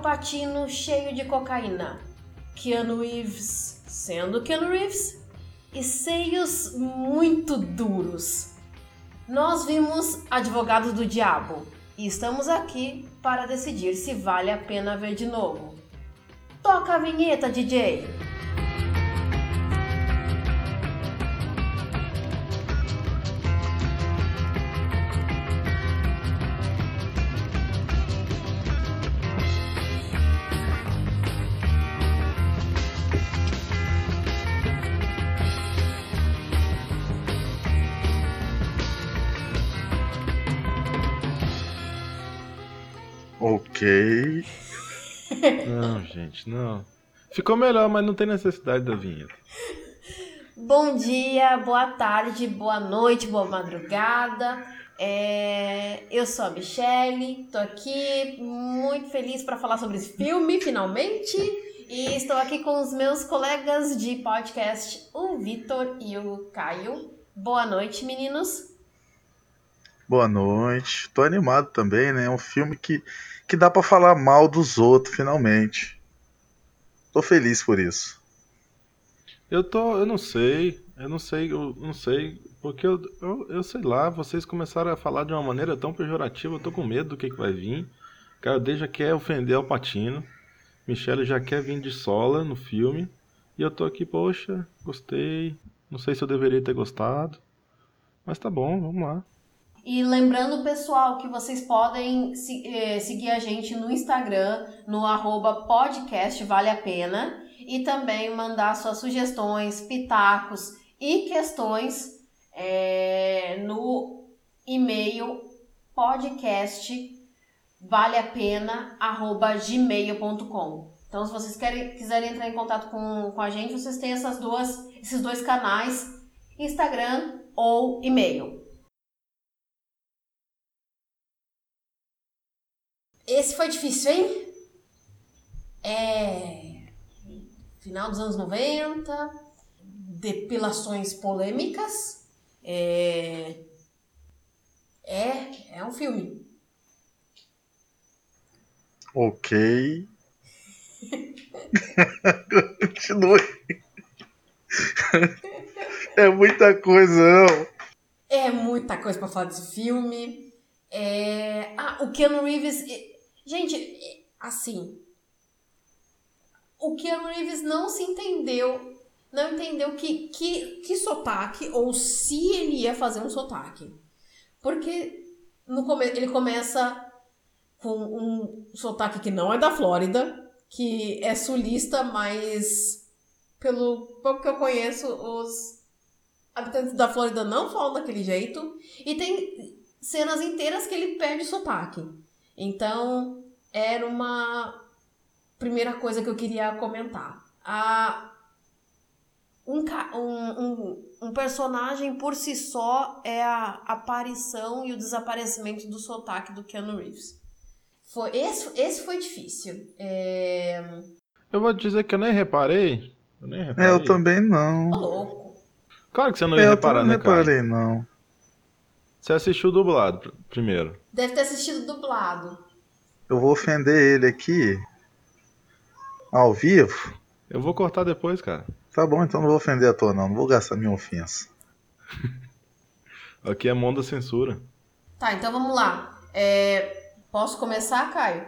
Al Pacino cheio de cocaína, Keanu Reeves sendo Keanu Reeves e seios muito duros. Nós vimos Advogado do Diabo e estamos aqui para decidir se vale a pena ver de novo. Toca a vinheta, DJ! Ok. Não, gente, não. Ficou melhor, mas não tem necessidade da vinheta. Bom dia, boa tarde, boa noite, boa madrugada. É, eu sou a Michelle, tô aqui muito feliz para falar sobre esse filme, finalmente. E estou aqui com os meus colegas de podcast, o Vitor e o Caio. Boa noite, meninos. Boa noite. Tô animado também, né? É um filme que, que dá para falar mal dos outros, finalmente. Tô feliz por isso. Eu tô. Eu não sei. Eu não sei, eu não sei. Porque eu, eu, eu sei lá, vocês começaram a falar de uma maneira tão pejorativa, eu tô com medo do que, que vai vir. Cara, já quer ofender o Patino. Michelle já quer vir de sola no filme. E eu tô aqui, poxa, gostei. Não sei se eu deveria ter gostado. Mas tá bom, vamos lá. E lembrando, pessoal, que vocês podem se, eh, seguir a gente no Instagram, no arroba podcast Vale a Pena, e também mandar suas sugestões, pitacos e questões eh, no e-mail podcast vale a pena gmail.com. Então, se vocês querem, quiserem entrar em contato com, com a gente, vocês têm essas duas, esses dois canais, Instagram ou e-mail. Esse foi difícil, hein? É. Final dos anos 90, depilações polêmicas. É. É, é um filme. Ok. Continue. é muita coisa, não. É muita coisa pra falar desse filme. É... Ah, o Keanu Reeves. Gente, assim. O Keanu Reeves não se entendeu. Não entendeu que, que, que sotaque, ou se ele ia fazer um sotaque. Porque no come ele começa com um sotaque que não é da Flórida, que é sulista, mas pelo pouco que eu conheço, os habitantes da Flórida não falam daquele jeito. E tem cenas inteiras que ele perde sotaque. Então, era uma primeira coisa que eu queria comentar. A, um, um, um, personagem por si só é a aparição e o desaparecimento do sotaque do Keanu Reeves. Foi, esse, esse foi difícil. É... Eu vou dizer que eu nem reparei. Eu nem reparei. É, eu também não. Tô louco. Claro que você não ia É, eu reparar, né, não cara? reparei, não. Você assistiu dublado pr- primeiro. Deve ter assistido dublado. Eu vou ofender ele aqui. Ao vivo. Eu vou cortar depois, cara. Tá bom, então não vou ofender a tua, não. Não vou gastar minha ofensa. Aqui é mão da censura. Tá, então vamos lá. É, posso começar, Caio?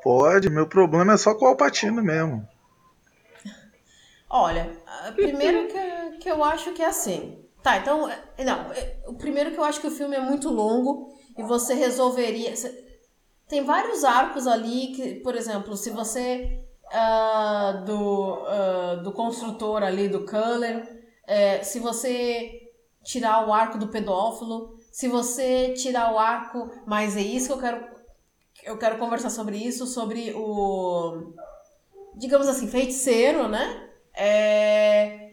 Pode, meu problema é só com o Alpatino mesmo. Olha, primeiro que, que eu acho que é assim. Tá, então. é, Não, é, o primeiro que eu acho que o filme é muito longo e você resolveria. Tem vários arcos ali que, por exemplo, se você. ah, do, ah, do construtor ali, do Culler, é, se você tirar o arco do pedófilo, se você tirar o arco. Mas é isso que eu quero. Eu quero conversar sobre isso, sobre o. Digamos assim, feiticeiro, né? É,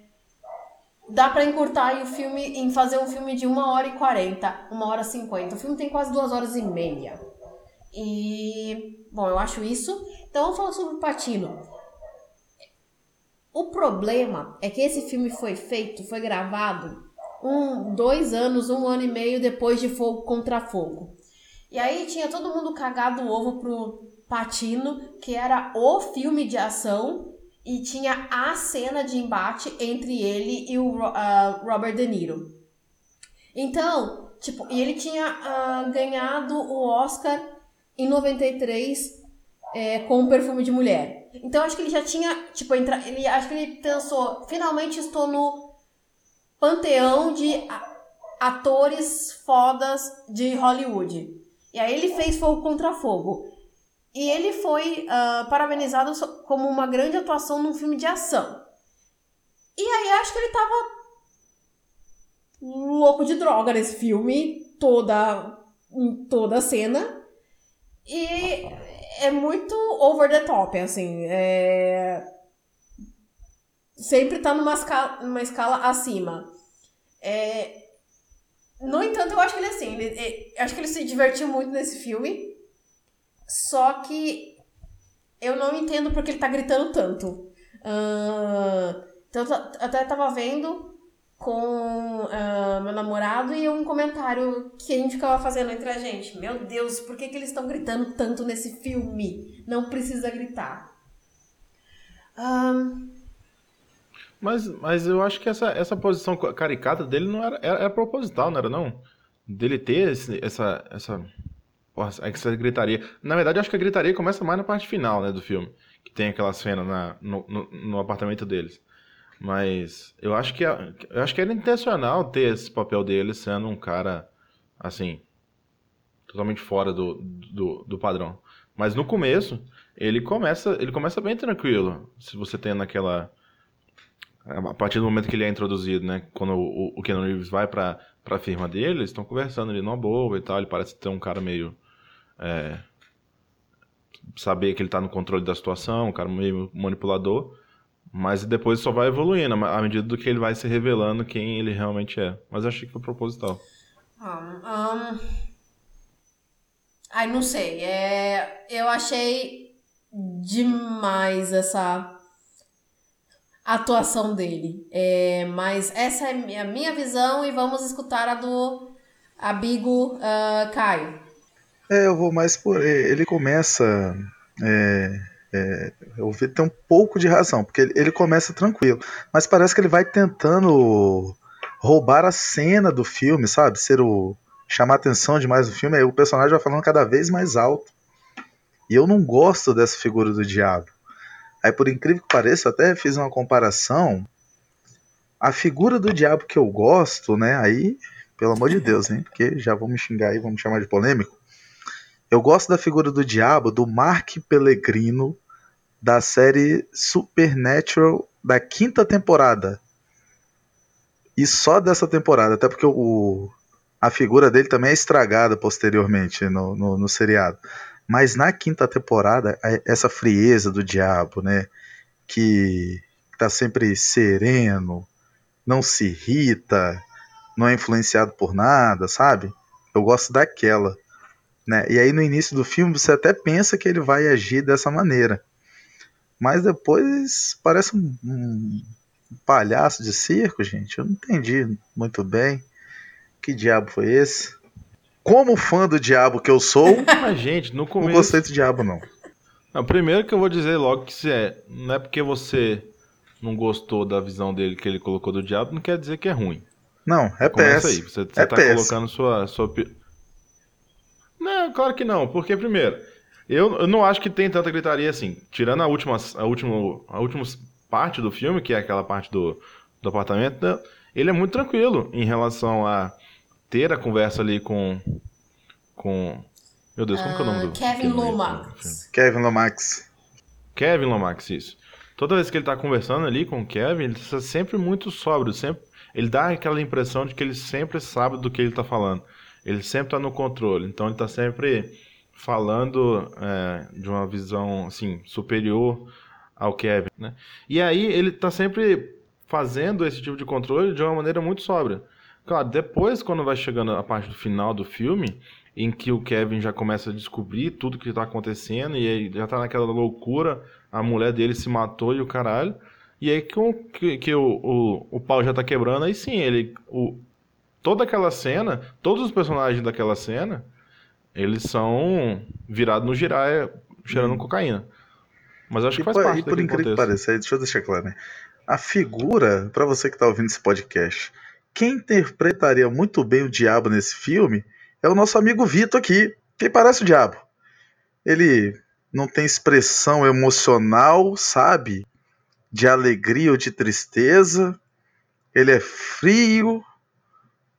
dá pra encurtar o filme em fazer um filme de 1 hora e 40, 1 hora e 50. O filme tem quase 2 horas e meia. E, bom, eu acho isso. Então vamos falar sobre o Patino. O problema é que esse filme foi feito, foi gravado um, dois anos, um ano e meio depois de Fogo contra Fogo. E aí tinha todo mundo cagado o ovo pro Patino, que era o filme de ação e tinha a cena de embate entre ele e o uh, Robert De Niro. Então, tipo, e ele tinha uh, ganhado o Oscar em 93 é, com o Perfume de Mulher. Então, acho que ele já tinha, tipo, entra, ele, acho que ele pensou, finalmente estou no panteão de atores fodas de Hollywood. E aí ele fez Fogo contra Fogo. E ele foi uh, parabenizado como uma grande atuação num filme de ação. E aí acho que ele tava louco de droga nesse filme, toda, toda a cena. E é muito over the top, assim. É... Sempre tá numa escala, numa escala acima. É... No entanto, eu acho que ele assim, ele, ele, acho que ele se divertiu muito nesse filme. Só que eu não entendo porque ele tá gritando tanto. Uh, então, eu até tava vendo com uh, meu namorado e um comentário que a gente ficava fazendo entre a gente. Meu Deus, por que, que eles estão gritando tanto nesse filme? Não precisa gritar. Um... Mas, mas eu acho que essa, essa posição caricata dele não era, era, era proposital, não era não? Dele ter esse, essa, essa Porra, essa gritaria. Na verdade, eu acho que a gritaria começa mais na parte final, né, do filme. Que tem aquela cena na, no, no, no apartamento deles. Mas eu acho que eu acho que era intencional ter esse papel dele sendo um cara assim totalmente fora do, do, do, padrão. Mas no começo ele começa ele começa bem tranquilo. Se você tem naquela a partir do momento que ele é introduzido, né? Quando o, o Keanu Reeves vai para para firma dele, eles estão conversando ali numa boa e tal. Ele parece ter um cara meio é, saber que ele está no controle da situação, um cara meio manipulador, mas depois só vai evoluindo à medida do que ele vai se revelando quem ele realmente é. Mas eu achei que foi proposital. Um, um... Ai, não sei. É... Eu achei demais essa atuação dele. É... Mas essa é a minha visão e vamos escutar a do Abigo uh, Caio. É, eu vou mais por. Ele começa. É, é, eu vi tem um pouco de razão, porque ele, ele começa tranquilo, mas parece que ele vai tentando roubar a cena do filme, sabe? Ser o. chamar atenção demais do filme, aí o personagem vai falando cada vez mais alto. E eu não gosto dessa figura do diabo. Aí, por incrível que pareça, até fiz uma comparação. A figura do diabo que eu gosto, né? Aí, pelo amor de Deus, hein? Porque já vão me xingar aí, vão me chamar de polêmico. Eu gosto da figura do diabo do Mark Pellegrino da série Supernatural da quinta temporada. E só dessa temporada, até porque o, a figura dele também é estragada posteriormente no, no, no seriado. Mas na quinta temporada, essa frieza do diabo, né? Que tá sempre sereno, não se irrita, não é influenciado por nada, sabe? Eu gosto daquela. Né? E aí no início do filme você até pensa que ele vai agir dessa maneira. Mas depois parece um, um palhaço de circo, gente. Eu não entendi muito bem. Que diabo foi esse? Como fã do diabo que eu sou, Mas, gente, no começo... não gostei do diabo, não. não. Primeiro que eu vou dizer logo que se é, não é porque você não gostou da visão dele que ele colocou do diabo, não quer dizer que é ruim. Não, é péssimo. Aí. Você, você é tá péssimo. colocando sua, sua, não, claro que não, porque primeiro, eu, eu não acho que tem tanta gritaria assim. Tirando a última, a última, a última parte do filme, que é aquela parte do, do apartamento, ele é muito tranquilo em relação a ter a conversa ali com. com. Meu Deus, como uh, que é o nome do. Ah, Kevin Lomax. Kevin Lomax. Kevin Lomax, isso. Toda vez que ele tá conversando ali com o Kevin, ele está sempre muito sóbrio, sempre. Ele dá aquela impressão de que ele sempre sabe do que ele tá falando. Ele sempre está no controle, então ele está sempre falando é, de uma visão assim superior ao Kevin, né? E aí ele está sempre fazendo esse tipo de controle de uma maneira muito sóbria. Claro, depois quando vai chegando a parte do final do filme, em que o Kevin já começa a descobrir tudo que está acontecendo e ele já está naquela loucura, a mulher dele se matou e o caralho. E aí que, que, que o, o, o pau já está quebrando, aí sim, ele, o, toda aquela cena, todos os personagens daquela cena, eles são virados no giraia cheirando hum. cocaína. Mas acho que faz e, parte E por incrível que pareça, deixa eu deixar claro, né? A figura, para você que tá ouvindo esse podcast, quem interpretaria muito bem o diabo nesse filme é o nosso amigo Vitor aqui. Quem parece o diabo? Ele não tem expressão emocional, sabe? De alegria ou de tristeza. Ele é frio,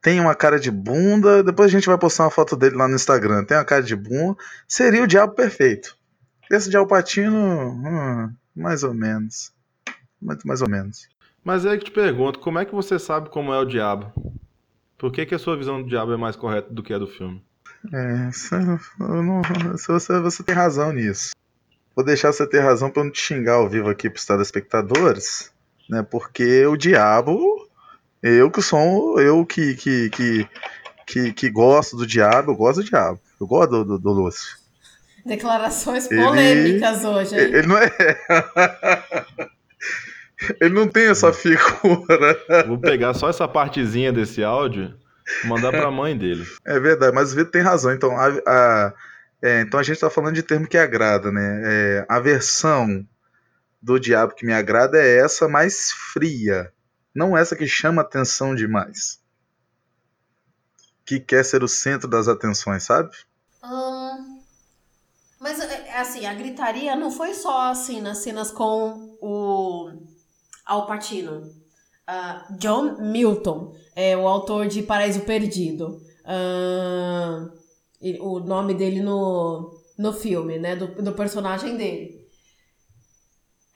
tem uma cara de bunda. Depois a gente vai postar uma foto dele lá no Instagram. Tem uma cara de bunda. Seria o diabo perfeito. Esse de Alpatino, hum, mais ou menos. Muito mais ou menos. Mas é que te pergunto, como é que você sabe como é o diabo? Por que, que a sua visão do diabo é mais correta do que a do filme? É, você, não, você, você tem razão nisso. Vou deixar você ter razão para não te xingar ao vivo aqui para os telespectadores, né? Porque o diabo, eu que sou, eu que que, que, que, que gosto do diabo, eu gosto do diabo. Eu gosto do, do, do Lúcio. Declarações polêmicas ele, hoje, hein? Ele não é. ele não tem essa figura. Vou pegar só essa partezinha desse áudio mandar para a mãe dele. É verdade, mas o Vitor tem razão. Então a, a é, então a gente está falando de termo que agrada, né? É, a versão do diabo que me agrada é essa mais fria, não essa que chama atenção demais. Que quer ser o centro das atenções, sabe? Hum, mas, é, é assim, a gritaria não foi só assim nas cenas com o Al Pacino. Uh, John Milton, é o autor de Paraíso Perdido. Uh, o nome dele no, no filme, né? Do, do personagem dele.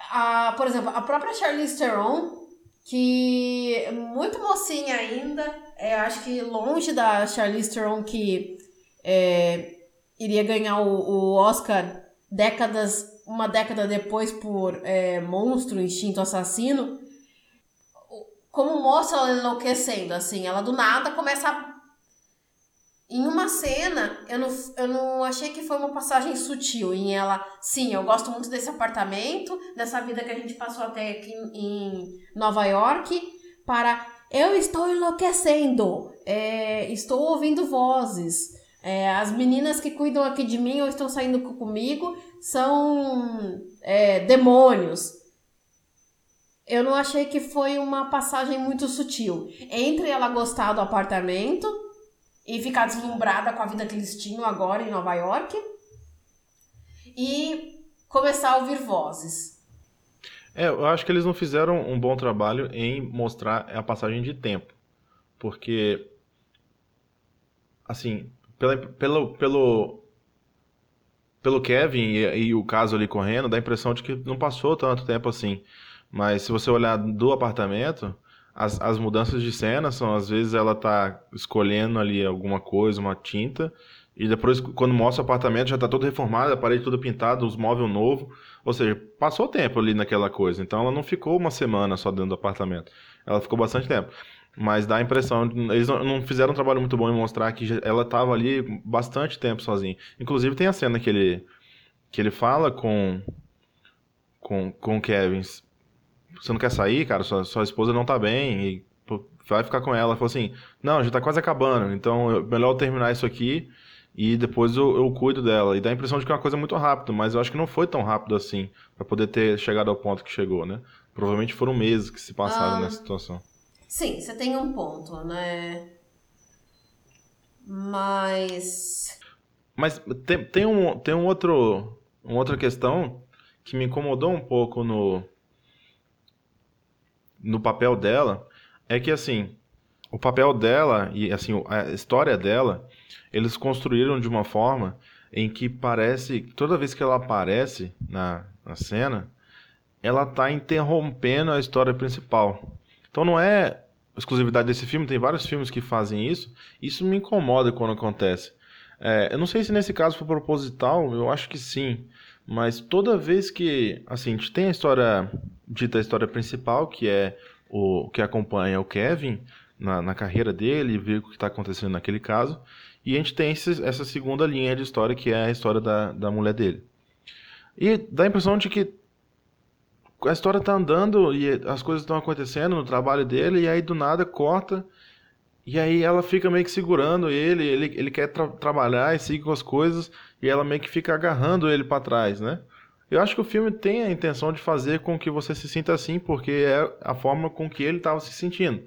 A, por exemplo, a própria Charlize Theron, que muito mocinha ainda, é, acho que longe da Charlize Theron que é, iria ganhar o, o Oscar décadas, uma década depois por é, Monstro, Instinto Assassino, como mostra ela enlouquecendo, assim, ela do nada começa a... Em uma cena, eu não, eu não achei que foi uma passagem sutil em ela, sim, eu gosto muito desse apartamento, dessa vida que a gente passou até aqui em Nova York, para eu estou enlouquecendo, é, estou ouvindo vozes, é, as meninas que cuidam aqui de mim ou estão saindo comigo são é, demônios. Eu não achei que foi uma passagem muito sutil. Entre ela gostar do apartamento e ficar deslumbrada com a vida que eles tinham agora em Nova York e começar a ouvir vozes. É, eu acho que eles não fizeram um bom trabalho em mostrar a passagem de tempo. Porque, assim, pela, pelo, pelo, pelo Kevin e, e, o caso ali correndo, dá a impressão de que não passou tanto tempo assim. Mas se você olhar do apartamento, as, as mudanças de cena são, às vezes, ela tá escolhendo ali alguma coisa, uma tinta, e depois, quando mostra o apartamento, já tá todo reformado, a parede toda pintada, os móveis novo. Ou seja, passou tempo ali naquela coisa. Então ela não ficou uma semana só dentro do apartamento. Ela ficou bastante tempo. Mas dá a impressão, eles não fizeram um trabalho muito bom em mostrar que ela estava ali bastante tempo sozinha. Inclusive tem a cena que ele, que ele fala com, com, com o Kevin. Você não quer sair, cara? Sua, sua esposa não tá bem e vai ficar com ela. Falou assim, não, já tá quase acabando, então é melhor eu terminar isso aqui e depois eu, eu cuido dela. E dá a impressão de que é uma coisa muito rápida, mas eu acho que não foi tão rápido assim para poder ter chegado ao ponto que chegou, né? Provavelmente foram meses que se passaram ah. nessa situação. Sim, você tem um ponto, né? Mas. Mas tem, tem, um, tem um outro, uma outra questão que me incomodou um pouco no, no papel dela. É que, assim, o papel dela e, assim, a história dela, eles construíram de uma forma em que parece. Toda vez que ela aparece na, na cena, ela tá interrompendo a história principal. Então não é exclusividade desse filme, tem vários filmes que fazem isso. Isso me incomoda quando acontece. É, eu não sei se nesse caso foi proposital, eu acho que sim. Mas toda vez que, assim, a gente tem a história, dita a história principal, que é o que acompanha o Kevin na, na carreira dele, vê o que está acontecendo naquele caso. E a gente tem esse, essa segunda linha de história, que é a história da, da mulher dele. E dá a impressão de que a história tá andando e as coisas estão acontecendo no trabalho dele, e aí do nada corta E aí ela fica meio que segurando ele, ele, ele quer tra trabalhar e seguir com as coisas, e ela meio que fica agarrando ele para trás, né? Eu acho que o filme tem a intenção de fazer com que você se sinta assim, porque é a forma com que ele estava se sentindo.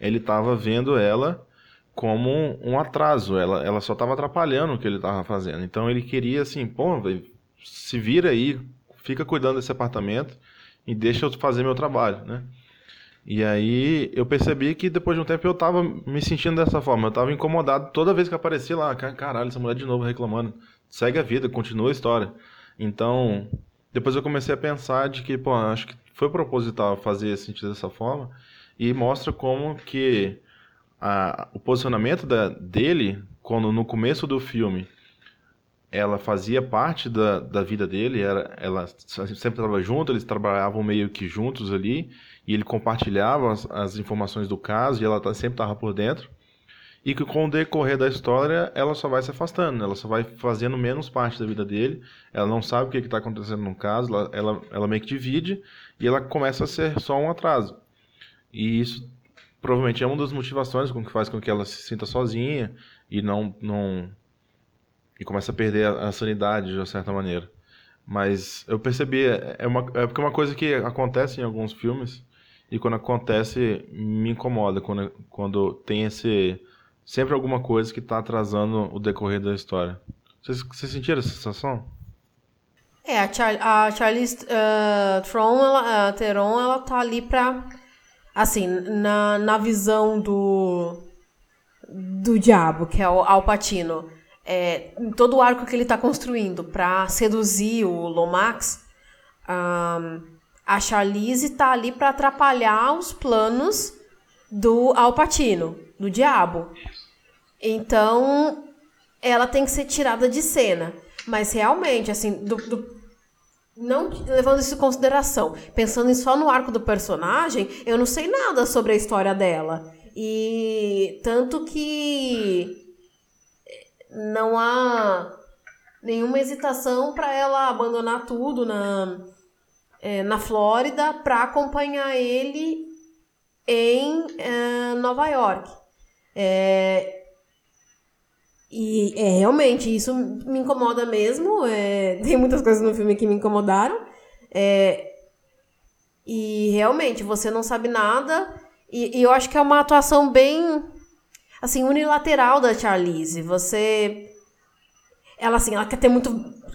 Ele estava vendo ela como um, atraso, ela, ela só estava atrapalhando o que ele estava fazendo. Então ele queria assim, pô, se vira aí, fica cuidando desse apartamento e deixa eu fazer meu trabalho, né? E aí eu percebi que depois de um tempo eu tava me sentindo dessa forma. Eu tava incomodado toda vez que aparecia lá. Caralho, essa mulher de novo reclamando. Segue a vida, continua a história. Então, depois eu comecei a pensar de que, pô, acho que foi proposital fazer sentido dessa forma. E mostra como que a, o posicionamento da, dele, quando no começo do filme ela fazia parte da, da vida dele, era, ela sempre estava junto, eles trabalhavam meio que juntos ali, e ele compartilhava as, as informações do caso, e ela tá, sempre estava por dentro, e que com o decorrer da história, ela só vai se afastando, ela só vai fazendo menos parte da vida dele, ela não sabe o que está acontecendo no caso, ela, ela, ela meio que divide, e ela começa a ser só um atraso. E isso provavelmente é uma das motivações com que faz com que ela se sinta sozinha, e não... não e começa a perder a, a sanidade de uma certa maneira. Mas eu percebi, é, é, uma, é porque é uma coisa que acontece em alguns filmes e quando acontece me incomoda, quando, quando tem esse sempre alguma coisa que está atrasando o decorrer da história. Vocês, sentiram essa sensação? É, a, Char a Charlize uh, Theron, ela, uh, Theron, ela tá ali pra, assim, na, na visão do, do diabo, que é o Al Pacino é, todo o arco que ele está construindo para seduzir o Lomax, um, a Charlize está ali para atrapalhar os planos do Alpatino, do diabo. Então, ela tem que ser tirada de cena. Mas realmente, assim, do, do, não levando isso em consideração, pensando só no arco do personagem, eu não sei nada sobre a história dela. E tanto que não há nenhuma hesitação para ela abandonar tudo na, é, na Flórida para acompanhar ele em é, Nova York. É, e é, realmente, isso me incomoda mesmo. É, tem muitas coisas no filme que me incomodaram. É, e realmente, você não sabe nada. E, e eu acho que é uma atuação bem assim, unilateral da Charlize. Você. Ela, assim, ela quer ter muito.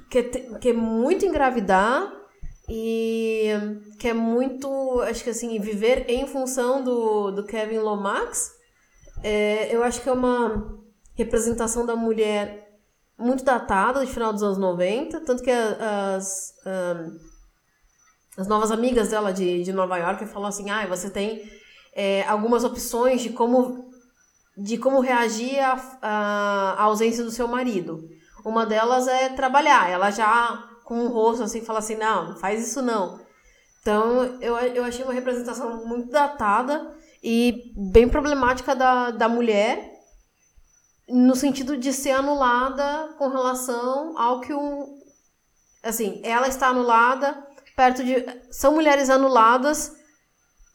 Quer, ter, quer muito engravidar e quer muito, acho que assim, viver em função do, do Kevin Lomax. É, eu acho que é uma representação da mulher muito datada, de final dos anos 90, tanto que as, um, as novas amigas dela de, de Nova York falam assim, ah, você tem é, algumas opções de como de como reagir à, ausência do seu marido. Uma delas é trabalhar. Ela já com um rosto assim fala assim, não, não faz isso não. Então eu, eu achei uma representação muito datada e bem problemática da, da mulher no sentido de ser anulada com relação ao que um assim ela está anulada perto de são mulheres anuladas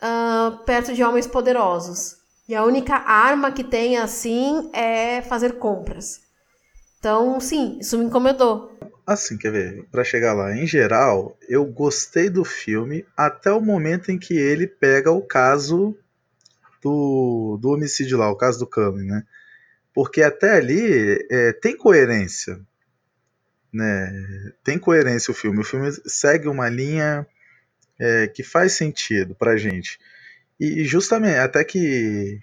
uh, perto de homens poderosos e a única arma que tem assim é fazer compras. Então, sim, isso me incomodou. Assim, quer ver? Para chegar lá, em geral, eu gostei do filme até o momento em que ele pega o caso do, do homicídio lá, o caso do Cami, né? Porque até ali é, tem coerência, né? Tem coerência o filme. O filme segue uma linha é, que faz sentido pra gente. E justamente, até que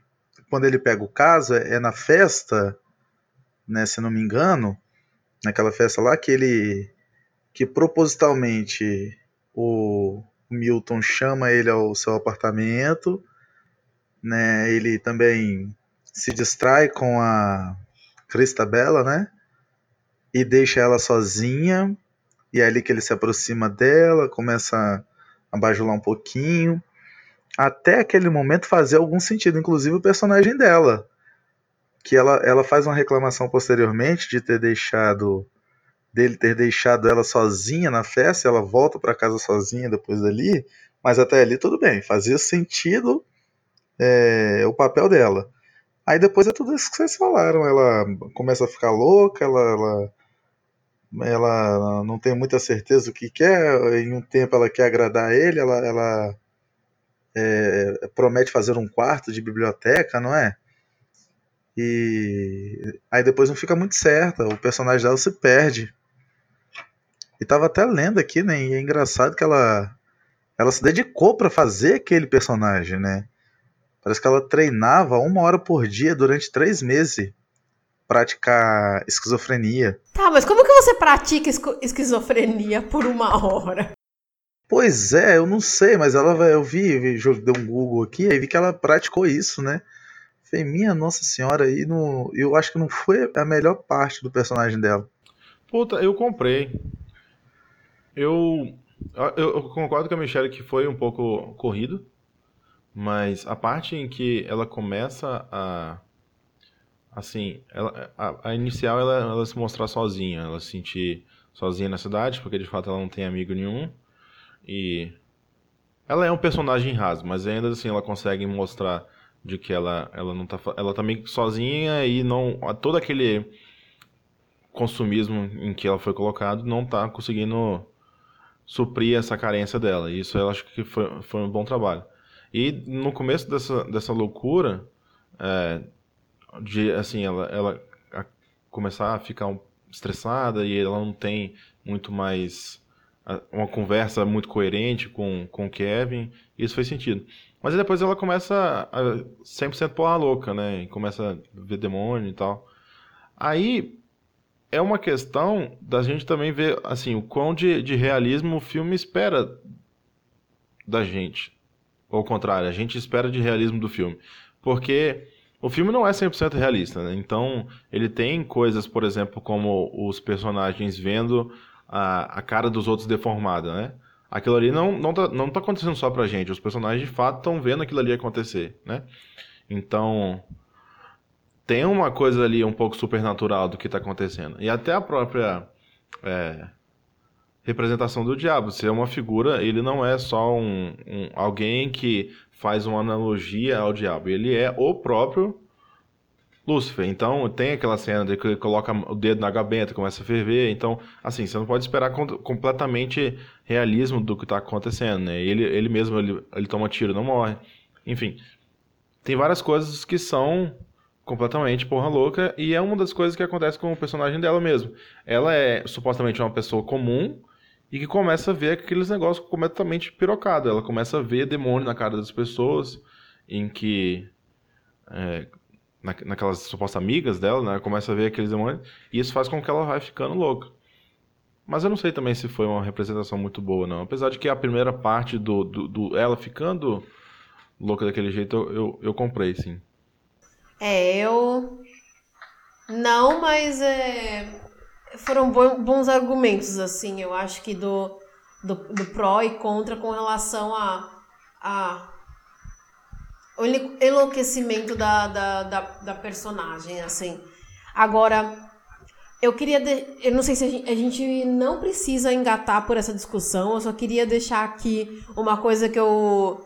quando ele pega o caso, é, é na festa, né, se não me engano, naquela festa lá que ele que propositalmente o Milton chama ele ao seu apartamento, né? Ele também se distrai com a Cristabella, né? E deixa ela sozinha. E é ali que ele se aproxima dela, começa a bajular um pouquinho até aquele momento fazer algum sentido, inclusive o personagem dela. Que ela, ela faz uma reclamação posteriormente de ter deixado dele ter deixado ela sozinha na festa, ela volta para casa sozinha depois dali, mas até ali tudo bem, fazia sentido é, o papel dela. Aí depois é tudo isso que vocês falaram. Ela começa a ficar louca, ela, ela, ela não tem muita certeza do que quer. Em um tempo ela quer agradar ele, ela, ela é, promete fazer um quarto de biblioteca, não é? E aí depois não fica muito certa, o personagem dela se perde. E tava até lendo aqui, né? E é engraçado que ela ela se dedicou para fazer aquele personagem, né? Parece que ela treinava uma hora por dia durante três meses praticar esquizofrenia. Tá, mas como que você pratica esquizofrenia por uma hora? Pois é, eu não sei, mas ela eu vi, deu um Google aqui, aí vi que ela praticou isso, né? Falei, minha Nossa Senhora, aí não, eu acho que não foi a melhor parte do personagem dela. Puta, eu comprei. Eu, eu, eu concordo com a Michelle que foi um pouco corrido, mas a parte em que ela começa a. Assim, ela, a, a inicial ela, ela se mostrar sozinha, ela se sentir sozinha na cidade, porque de fato ela não tem amigo nenhum. E. Ela é um personagem raso, mas ainda assim ela consegue mostrar de que ela, ela não tá ela tá meio sozinha e não todo aquele consumismo em que ela foi colocado não tá conseguindo suprir essa carência dela. Isso eu acho que foi, foi um bom trabalho. E no começo dessa, dessa loucura, é, de assim, ela, ela a começar a ficar estressada e ela não tem muito mais uma conversa muito coerente com, com o Kevin, isso faz sentido. Mas depois ela começa a 100% porra louca, né? E começa a ver demônio e tal. Aí é uma questão da gente também ver, assim, o quão de, de realismo o filme espera da gente. Ou ao contrário, a gente espera de realismo do filme. Porque o filme não é 100% realista, né? Então, ele tem coisas, por exemplo, como os personagens vendo a, a cara dos outros deformada, né? aquilo ali não, não, tá, não tá acontecendo só pra gente. Os personagens de fato estão vendo aquilo ali acontecer, né? Então, tem uma coisa ali um pouco supernatural do que está acontecendo. E até a própria é, representação do diabo. Se é uma figura, ele não é só um, um, alguém que faz uma analogia ao diabo. Ele é o próprio Lúcifer. Então tem aquela cena de que ele coloca o dedo na gabenta, começa a ferver. Então, assim, você não pode esperar completamente realismo do que está acontecendo, né? Ele, ele mesmo, ele, ele toma tiro, não morre. Enfim, tem várias coisas que são completamente porra louca e é uma das coisas que acontece com o personagem dela mesmo. Ela é supostamente uma pessoa comum e que começa a ver aqueles negócios completamente pirocado. Ela começa a ver demônio na cara das pessoas, em que é, na, naquelas supostas amigas dela, né? Começa a ver aqueles demônios. E isso faz com que ela vai ficando louca. Mas eu não sei também se foi uma representação muito boa, não. Apesar de que a primeira parte do, do, do ela ficando louca daquele jeito, eu, eu, eu, comprei, sim. É, eu. Não, mas é... foram bons argumentos, assim. Eu acho que do, do, do pró e contra com relação a, a o enlouquecimento da, da, da, da personagem, assim. Agora, eu queria. De... Eu não sei se a gente, a gente, não precisa engatar por essa discussão, eu só queria deixar aqui uma coisa que eu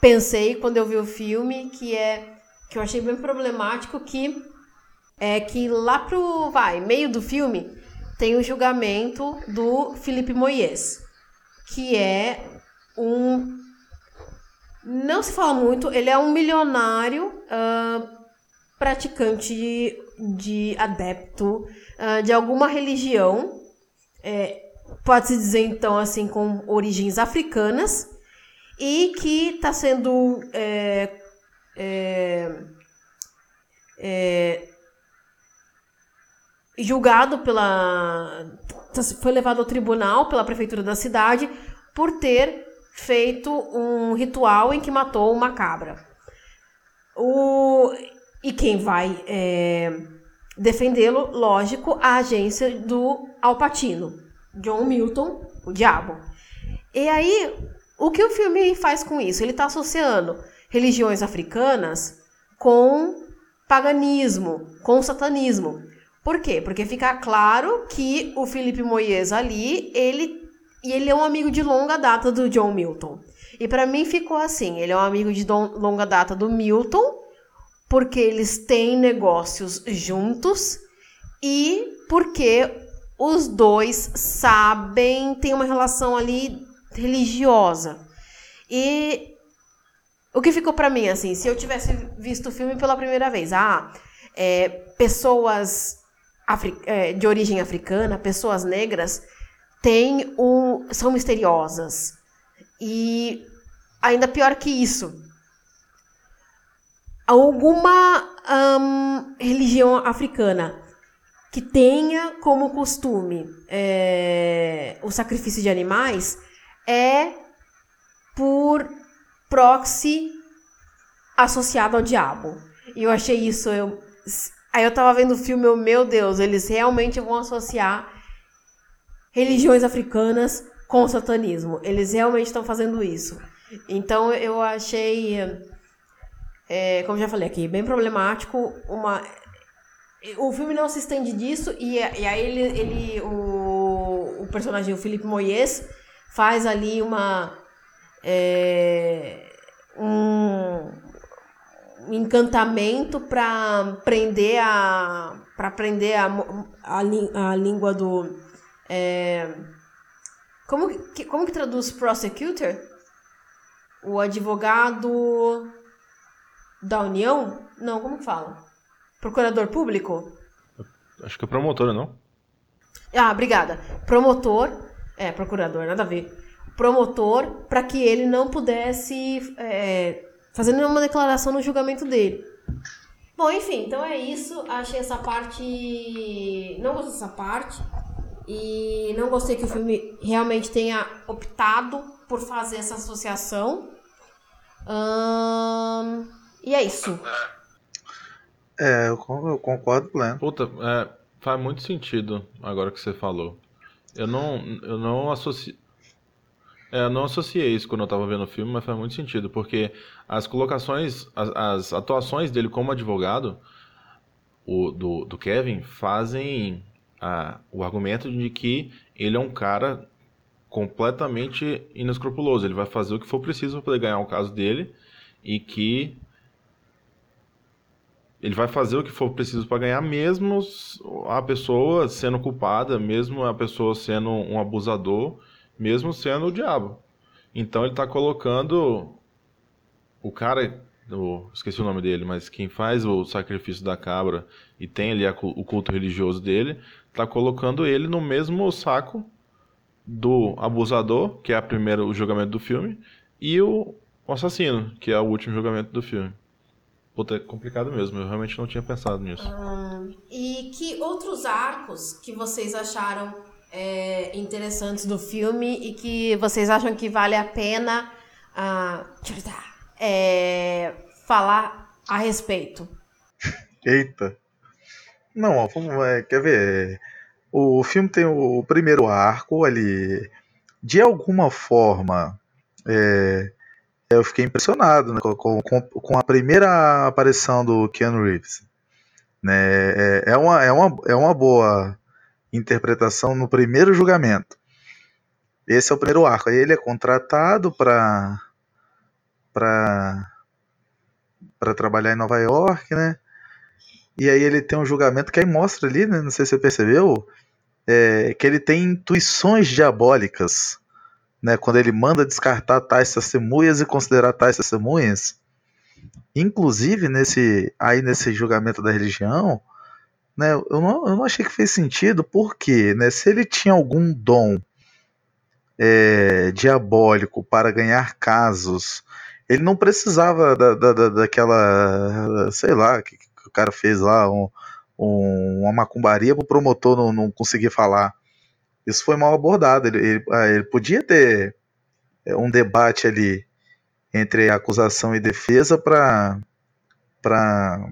pensei quando eu vi o filme, que é. que eu achei bem problemático, que é que lá pro. vai, meio do filme, tem o julgamento do Felipe Moyes, que é um não se fala muito, ele é um milionário uh, praticante de, de adepto uh, de alguma religião, é, pode-se dizer então assim, com origens africanas, e que está sendo é, é, é, julgado pela. foi levado ao tribunal pela prefeitura da cidade por ter feito um ritual em que matou uma cabra. O, e quem vai é, defendê-lo, lógico, a agência do Alpatino, John Milton, o diabo. E aí, o que o filme faz com isso? Ele está associando religiões africanas com paganismo, com satanismo. Por quê? Porque fica claro que o Felipe Moyes ali, ele e ele é um amigo de longa data do John Milton. E para mim ficou assim: ele é um amigo de longa data do Milton, porque eles têm negócios juntos e porque os dois sabem, tem uma relação ali religiosa. E o que ficou para mim, assim, se eu tivesse visto o filme pela primeira vez, ah, é, pessoas de origem africana, pessoas negras, têm um, são misteriosas. E ainda pior que isso, alguma um, religião africana que tenha como costume é, o sacrifício de animais é por proxy associado ao diabo. E eu achei isso. Eu, aí eu tava vendo o filme, eu, meu Deus, eles realmente vão associar religiões africanas com o satanismo. Eles realmente estão fazendo isso. Então eu achei, é, como já falei aqui, bem problemático. Uma, o filme não se estende disso e, e aí ele, ele o, o personagem, o Felipe Moyes, faz ali uma é, um, encantamento para prender a para prender a, a, a, língua do é, como que, como que traduz prosecutor? O advogado da União? Não como que fala? Procurador público? Acho que é promotor não? Ah obrigada. Promotor é procurador nada a ver. Promotor para que ele não pudesse é, fazer nenhuma declaração no julgamento dele. Bom, enfim, então é isso. Achei essa parte. Não gostei dessa parte. E não gostei que o filme realmente tenha optado por fazer essa associação. Hum... E é isso. É, eu concordo pleno. Puta, é, faz muito sentido agora que você falou. Eu não, eu não associo. É, não associei isso quando eu tava vendo o filme, mas faz muito sentido, porque as colocações, as, as atuações dele como advogado, o, do, do Kevin, fazem a, o argumento de que ele é um cara completamente inescrupuloso. Ele vai fazer o que for preciso para poder ganhar o caso dele e que ele vai fazer o que for preciso para ganhar, mesmo a pessoa sendo culpada, mesmo a pessoa sendo um abusador mesmo sendo o diabo. Então ele está colocando o cara, o, esqueci o nome dele, mas quem faz o sacrifício da cabra e tem ali a, o culto religioso dele, está colocando ele no mesmo saco do abusador, que é a primeira, o julgamento do filme, e o assassino, que é o último julgamento do filme. Puta, é complicado mesmo, eu realmente não tinha pensado nisso. Hum, e que outros arcos que vocês acharam é, interessantes do filme e que vocês acham que vale a pena uh, é, falar a respeito? Eita. Não, vamos, é, quer ver? O filme tem o primeiro arco ali. De alguma forma, é, eu fiquei impressionado né, com, com, com, a primeira aparição do Keanu Reeves. Né, é, é, uma, é, uma, é uma boa interpretação no primeiro julgamento. Esse é o primeiro arco. Aí ele é contratado para para para trabalhar em Nova York, né? E aí ele tem um julgamento que aí mostra ali, né? Não sei se você percebeu, é, que ele tem intuições diabólicas, né? Quando ele manda descartar tais testemunhas e considerar tais testemunhas. Inclusive nesse aí nesse julgamento da religião, né, eu, não, eu não achei que fez sentido, porque né, se ele tinha algum dom é, diabólico para ganhar casos, ele não precisava da, da, da daquela, sei lá, que, que, o cara fez lá, um, um, uma macumbaria para o promotor não, não conseguir falar. Isso foi mal abordado. Ele, ele, ah, ele podia ter é, um debate ali entre acusação e defesa para para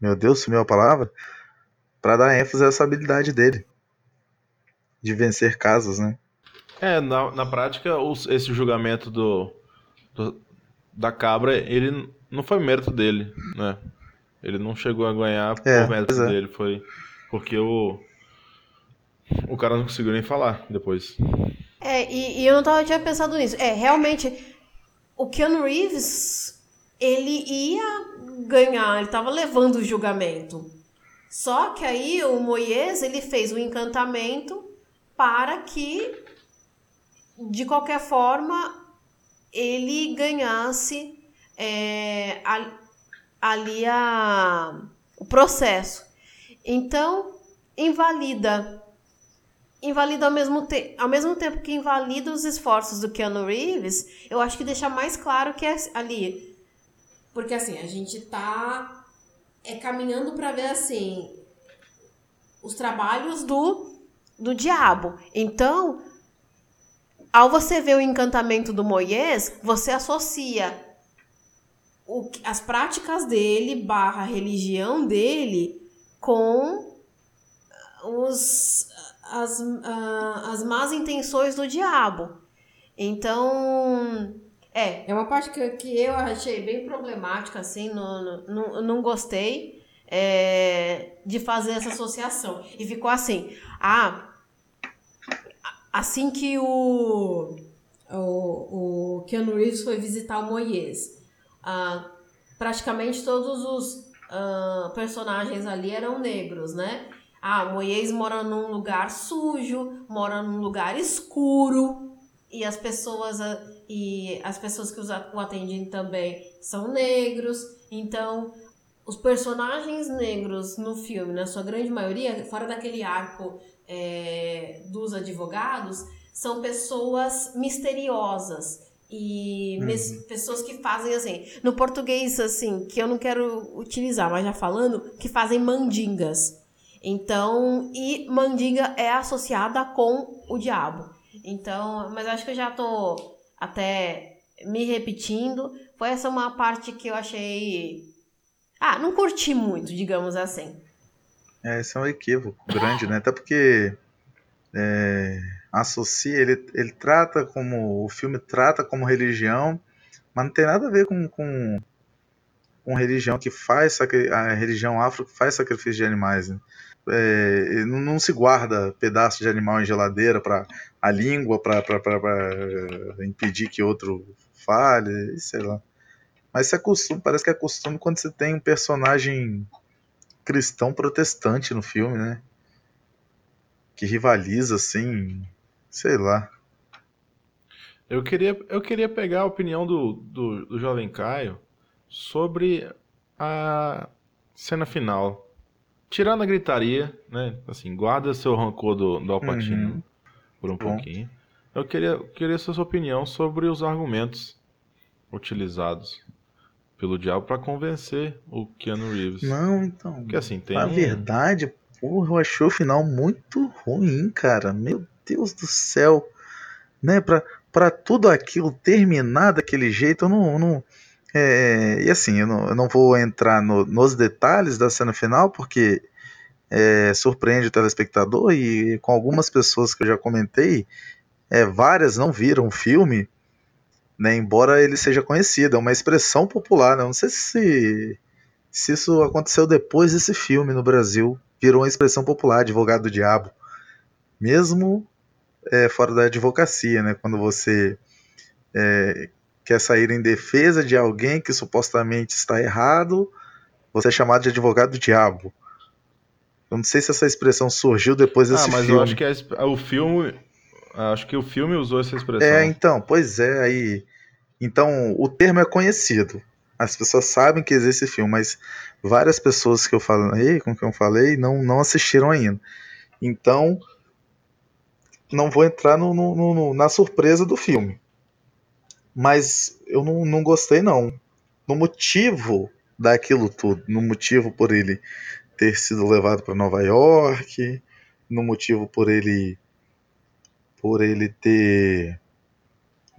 meu Deus, sumiu a palavra, para dar ênfase a essa habilidade dele de vencer casos, né? É, na, na prática, os, esse julgamento do, do, da cabra, ele não foi mérito dele, né? Ele não chegou a ganhar é, por mérito é. dele, foi porque o o cara não conseguiu nem falar depois. É, e, e eu não tava, tinha pensado nisso. É, realmente o Keanu Reeves, ele ia ganhar, ele estava levando o julgamento. Só que aí o Moyes, ele fez um encantamento para que, de qualquer forma, ele ganhasse é, ali a, o processo. Então, invalida. Invalida ao mesmo, te ao mesmo tempo que invalida os esforços do Keanu Reeves, eu acho que deixa mais claro que é ali. Porque assim, a gente tá é, caminhando para ver assim os trabalhos do, do diabo. Então, ao você ver o encantamento do Moisés, você associa o, as práticas dele barra religião dele com os, as, uh, as más intenções do diabo. Então, é. É uma parte que, que eu achei bem problemática, assim, não, não, não gostei é, de fazer essa associação. E ficou assim, ah, assim que o, o, o Keanu Reeves foi visitar o Moyes, ah, praticamente todos os ah, personagens ali eram negros, né? Ah, Moyes mora num lugar sujo, mora num lugar escuro e as pessoas ah, e as pessoas que o atendem também são negros. Então, os personagens negros no filme, na sua grande maioria, fora daquele arco é, dos advogados, são pessoas misteriosas e uhum. pessoas que fazem assim, no português assim, que eu não quero utilizar, mas já falando, que fazem mandingas. Então, e mandinga é associada com o diabo. Então, mas acho que eu já tô até me repetindo. Foi essa uma parte que eu achei ah, não curti muito, digamos assim. É, esse é um equívoco grande, né? Até porque é, associa, ele, ele trata como. O filme trata como religião, mas não tem nada a ver com, com, com religião que faz a religião afro que faz sacrifício de animais. Né? É, não, não, se guarda pedaço de animal em geladeira para a língua para impedir que outro fale, sei lá. Mas isso é costume, parece que é costume quando você tem um personagem cristão protestante no filme, né? Que rivaliza assim, sei lá. Eu queria, eu queria pegar a opinião do, do, do jovem Caio sobre a cena final. Tirando a gritaria, né? Assim, guarda seu rancor do, do Alpatino uhum. Por um Bom. pouquinho. Eu queria, queria sua opinião sobre os argumentos utilizados pelo diabo para convencer o Keanu Reeves. Não, então. Porque assim, tem. Na um... verdade, porra, eu achei o final muito ruim, cara. Meu Deus do céu. Né, pra, pra tudo aquilo terminar daquele jeito, eu não. não é, e assim, eu não, eu não vou entrar no, nos detalhes da cena final, porque é, surpreende o telespectador e com algumas pessoas que eu já comentei, é, várias não viram o filme né? Embora ele seja conhecido, é uma expressão popular, né? Não sei se, se isso aconteceu depois desse filme no Brasil, virou uma expressão popular, advogado do diabo. Mesmo é, fora da advocacia, né? Quando você é, quer sair em defesa de alguém que supostamente está errado, você é chamado de advogado do diabo. Eu não sei se essa expressão surgiu depois desse filme. Ah, mas filme. eu acho que a, o filme Acho que o filme usou essa expressão. É, então, pois é, aí. Então, o termo é conhecido. As pessoas sabem que existe esse filme, mas várias pessoas que eu falei, com que eu falei, não, não assistiram ainda. Então, não vou entrar no, no, no, na surpresa do filme. Mas eu não, não gostei, não. No motivo daquilo tudo, no motivo por ele ter sido levado para Nova York, no motivo por ele por ele ter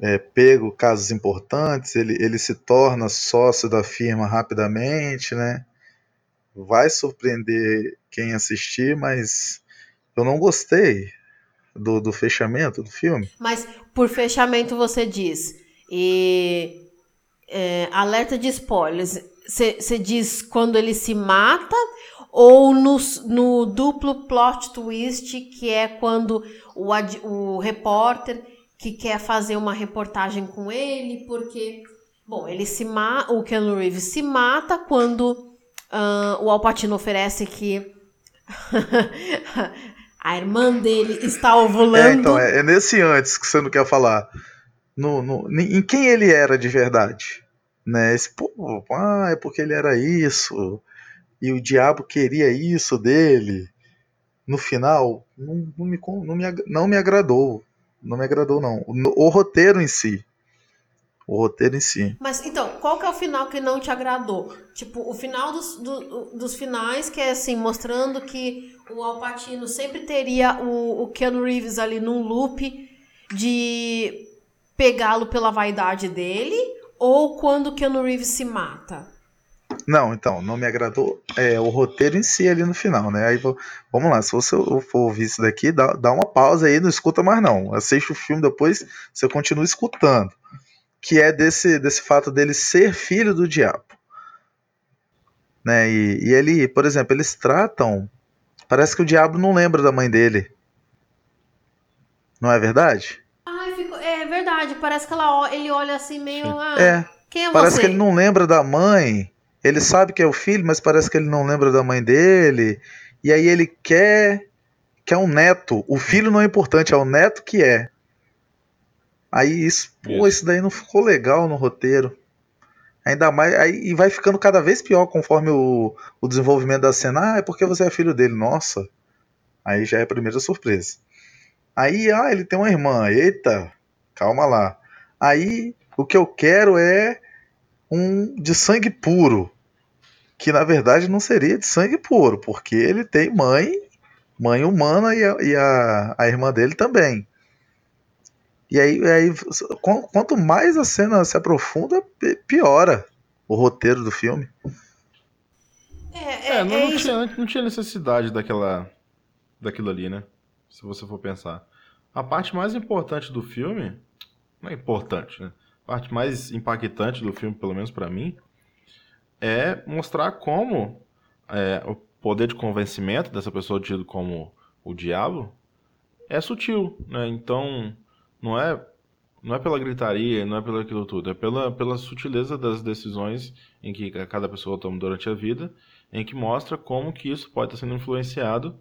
é, pego casos importantes, ele, ele se torna sócio da firma rapidamente, né? Vai surpreender quem assistir, mas eu não gostei do, do fechamento do filme. Mas por fechamento você diz, e é, alerta de spoilers, você diz quando ele se mata ou no, no duplo plot twist, que é quando o, o repórter que quer fazer uma reportagem com ele, porque, bom, ele se ma o Keanu Reeves se mata quando uh, o Alpatino oferece que a irmã dele está ovulando. É, então, é, é, nesse antes que você não quer falar. No, no, em quem ele era de verdade. Né? Esse, pô, ah, é porque ele era isso. E o diabo queria isso dele. No final, não, não, me, não, me, não me agradou. Não me agradou, não. O, o roteiro em si. O roteiro em si. Mas então, qual que é o final que não te agradou? Tipo, o final dos, do, dos finais, que é assim, mostrando que o Alpatino sempre teria o, o Keanu Reeves ali num loop de pegá-lo pela vaidade dele, ou quando o Keanu Reeves se mata? Não, então, não me agradou é, o roteiro em si ali no final, né? Aí vamos lá, se você for ouvir isso daqui, dá, dá uma pausa aí, não escuta mais não. Assiste o filme depois, você continua escutando. Que é desse, desse fato dele ser filho do diabo. Né? E, e ele, por exemplo, eles tratam. Parece que o diabo não lembra da mãe dele. Não é verdade? Ah, é verdade. Parece que ela, ele olha assim meio. Ah, é. Quem é parece você? que ele não lembra da mãe. Ele sabe que é o filho, mas parece que ele não lembra da mãe dele. E aí ele quer quer um neto. O filho não é importante, é o neto que é. Aí isso, pô, isso daí não ficou legal no roteiro. Ainda mais. Aí, e vai ficando cada vez pior conforme o, o desenvolvimento da cena. Ah, é porque você é filho dele. Nossa. Aí já é a primeira surpresa. Aí, ah, ele tem uma irmã. Eita, calma lá. Aí, o que eu quero é um de sangue puro, que na verdade não seria de sangue puro, porque ele tem mãe, mãe humana e a, e a, a irmã dele também. E aí, aí, quanto mais a cena se aprofunda, piora o roteiro do filme. É, é, é, não, é não, tinha, não, tinha, necessidade daquela, daquilo ali, né? Se você for pensar. A parte mais importante do filme. Não é importante, né? parte mais impactante do filme, pelo menos para mim, é mostrar como é, o poder de convencimento dessa pessoa tido como o diabo é sutil, né? Então, não é não é pela gritaria, não é pelo aquilo tudo, é pela, pela sutileza das decisões em que cada pessoa toma durante a vida, em que mostra como que isso pode estar sendo influenciado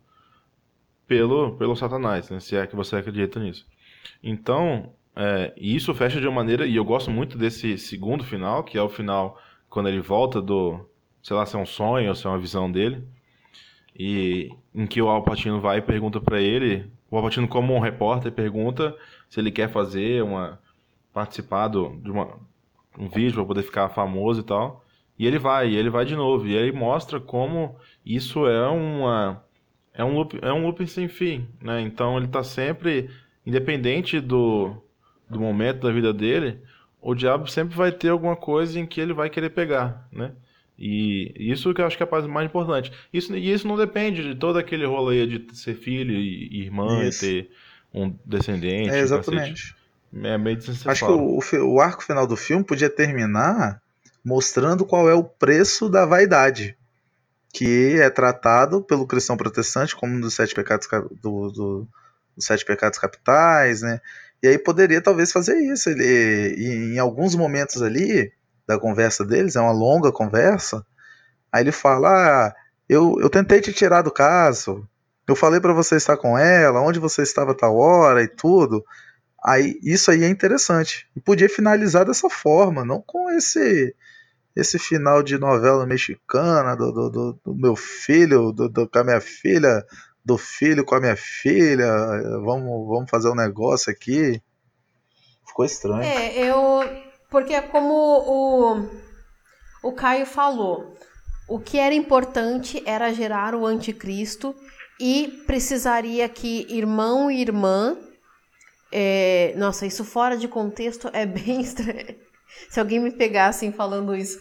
pelo, pelo Satanás, né? se é que você acredita nisso. Então, é, isso fecha de uma maneira, e eu gosto muito desse segundo final, que é o final quando ele volta do, sei lá, se é um sonho ou se é uma visão dele, e em que o Alpatino vai e pergunta para ele, o Alpatino como um repórter pergunta se ele quer fazer uma participar do, de uma, um vídeo para poder ficar famoso e tal. E ele vai, e ele vai de novo, e aí mostra como isso é uma é um loop, é um loop sem fim, né? Então ele está sempre independente do do momento da vida dele, o diabo sempre vai ter alguma coisa em que ele vai querer pegar, né? E isso que eu acho que é a parte mais importante. Isso, e isso não depende de todo aquele rolê de ser filho e irmã isso. e ter um descendente. É, exatamente. É meio Acho que o, o arco final do filme podia terminar mostrando qual é o preço da vaidade. Que é tratado pelo cristão protestante como um dos sete pecados, do, do, dos sete pecados capitais, né? E aí poderia talvez fazer isso. Ele, em alguns momentos ali da conversa deles, é uma longa conversa, aí ele fala: ah, eu, eu tentei te tirar do caso, eu falei para você estar com ela, onde você estava tal hora e tudo. Aí isso aí é interessante. E podia finalizar dessa forma, não com esse esse final de novela mexicana do, do, do, do meu filho, do, do, com a minha filha do filho com a minha filha, vamos, vamos fazer um negócio aqui. Ficou estranho. É, eu. Porque é como o, o Caio falou, o que era importante era gerar o anticristo e precisaria que irmão e irmã. É, nossa, isso fora de contexto é bem estranho. Se alguém me pegar assim falando isso,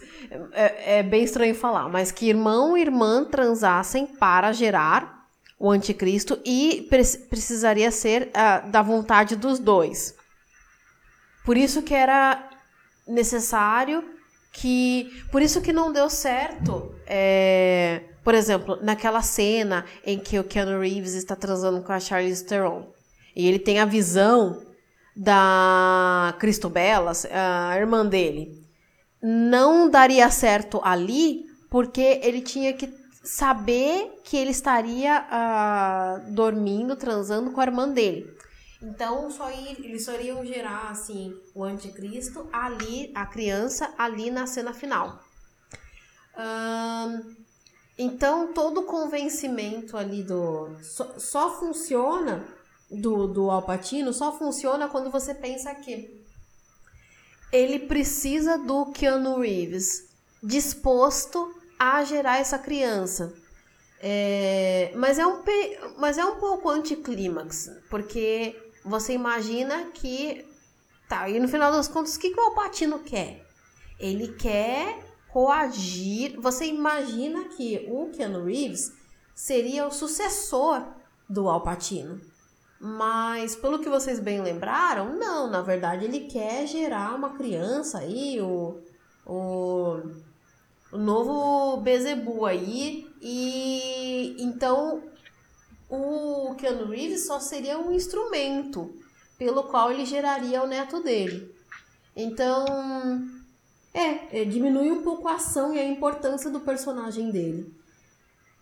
é, é bem estranho falar, mas que irmão e irmã transassem para gerar o anticristo e pre precisaria ser uh, da vontade dos dois. Por isso que era necessário que, por isso que não deu certo, é, por exemplo, naquela cena em que o Keanu Reeves está transando com a Charlize Theron e ele tem a visão da Cristobela, a irmã dele, não daria certo ali, porque ele tinha que saber que ele estaria uh, dormindo, transando com a irmã dele. Então, só ir, eles só iriam gerar assim o anticristo ali, a criança ali na cena final. Então, todo o convencimento ali do. Só, só funciona do, do Alpatino, só funciona quando você pensa que ele precisa do Keanu Reeves disposto a gerar essa criança. É, mas, é um, mas é um pouco anticlímax, porque você imagina que. Tá, e no final das contas, o que, que o Alpatino quer? Ele quer coagir. Você imagina que o Keanu Reeves seria o sucessor do Alpatino. Mas, pelo que vocês bem lembraram, não, na verdade ele quer gerar uma criança aí, o, o, o novo Bezebu aí, e então o Keanu Reeves só seria um instrumento pelo qual ele geraria o neto dele. Então, é, é, diminui um pouco a ação e a importância do personagem dele.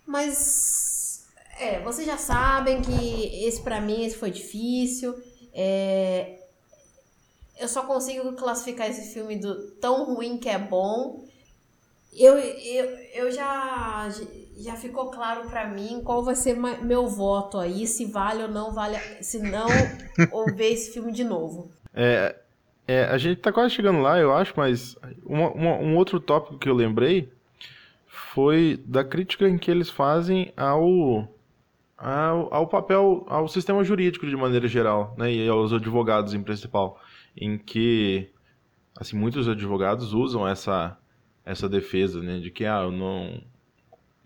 Mas, é, vocês já sabem que esse para mim esse foi difícil. É, eu só consigo classificar esse filme do tão ruim que é bom. Eu, eu, eu já já ficou claro para mim qual vai ser meu voto aí, se vale ou não vale, se não, ou ver esse filme de novo. É, é, a gente tá quase chegando lá, eu acho, mas uma, uma, um outro tópico que eu lembrei foi da crítica em que eles fazem ao, ao, ao papel, ao sistema jurídico de maneira geral, né, e aos advogados em principal, em que assim muitos advogados usam essa essa defesa, né, de que ah, eu não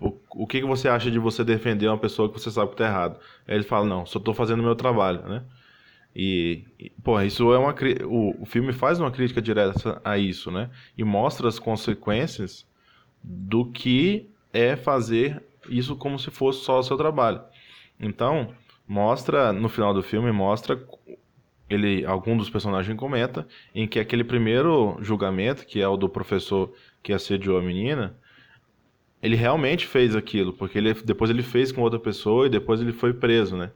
o, o que, que você acha de você defender uma pessoa que você sabe que está errado? Aí ele fala, não, só estou fazendo o meu trabalho, né? E, e pô, isso é uma o, o filme faz uma crítica direta a isso, né? E mostra as consequências do que é fazer isso como se fosse só o seu trabalho. Então, mostra no final do filme mostra ele algum dos personagens comenta em que aquele primeiro julgamento, que é o do professor que assediou a menina, ele realmente fez aquilo, porque ele, depois ele fez com outra pessoa e depois ele foi preso, né?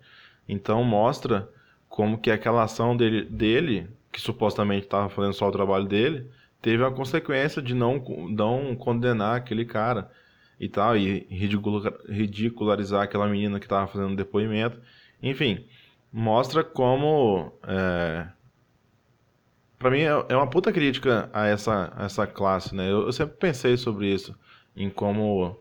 Então mostra como que aquela ação dele, dele que supostamente estava fazendo só o trabalho dele, teve a consequência de não, não condenar aquele cara e tal, e ridicularizar aquela menina que estava fazendo depoimento. Enfim, mostra como. É, para mim é, é uma puta crítica a essa, a essa classe, né? Eu, eu sempre pensei sobre isso em como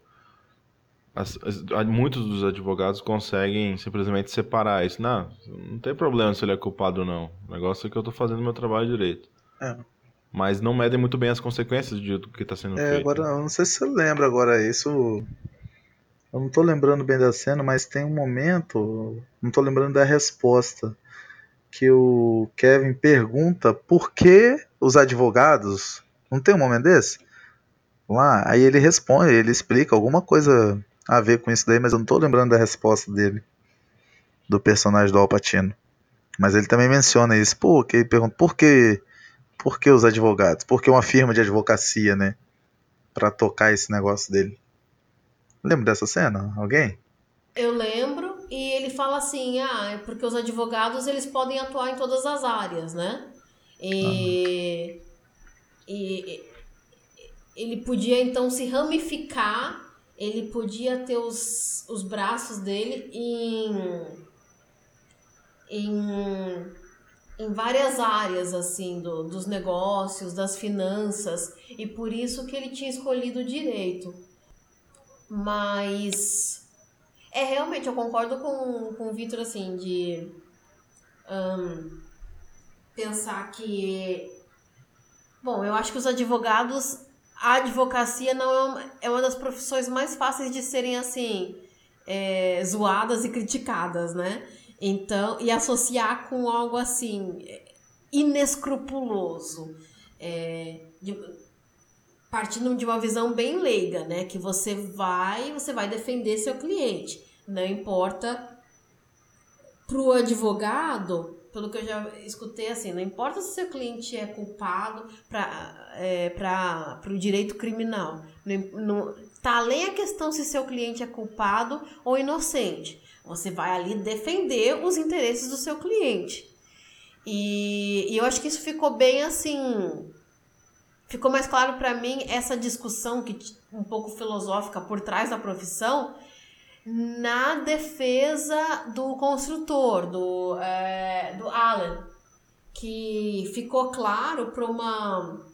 as, as, muitos dos advogados conseguem simplesmente separar isso. Não, não tem problema se ele é culpado ou não. O negócio é que eu estou fazendo meu trabalho direito. É. Mas não medem muito bem as consequências de, do que está sendo é, feito. Agora, eu não sei se você lembra agora isso. Eu não estou lembrando bem da cena, mas tem um momento, não estou lembrando da resposta, que o Kevin pergunta por que os advogados. Não tem um momento desse? lá. Aí ele responde, ele explica alguma coisa a ver com isso daí, mas eu não tô lembrando da resposta dele, do personagem do Alpatino. Mas ele também menciona isso, pô, que pergunta por que, por que os advogados? Por que uma firma de advocacia, né? Pra tocar esse negócio dele. Lembra dessa cena? Alguém? Eu lembro, e ele fala assim, ah, é porque os advogados eles podem atuar em todas as áreas, né? E, e ele podia então se ramificar, ele podia ter os, os braços dele em, em, em várias áreas assim do, dos negócios, das finanças, e por isso que ele tinha escolhido o direito. Mas é realmente, eu concordo com, com o Vitor assim, de um, pensar que. Bom, eu acho que os advogados a advocacia não é uma, é uma das profissões mais fáceis de serem assim é, zoadas e criticadas, né? Então, e associar com algo assim inescrupuloso, é, de, partindo de uma visão bem leiga, né? Que você vai, você vai defender seu cliente, não importa para o advogado pelo que eu já escutei, assim, não importa se seu cliente é culpado para é, para o direito criminal. Não, tá além a questão se seu cliente é culpado ou inocente. Você vai ali defender os interesses do seu cliente. E, e eu acho que isso ficou bem assim. Ficou mais claro para mim essa discussão que um pouco filosófica por trás da profissão na defesa do construtor, do, é, do Alan, que ficou claro para uma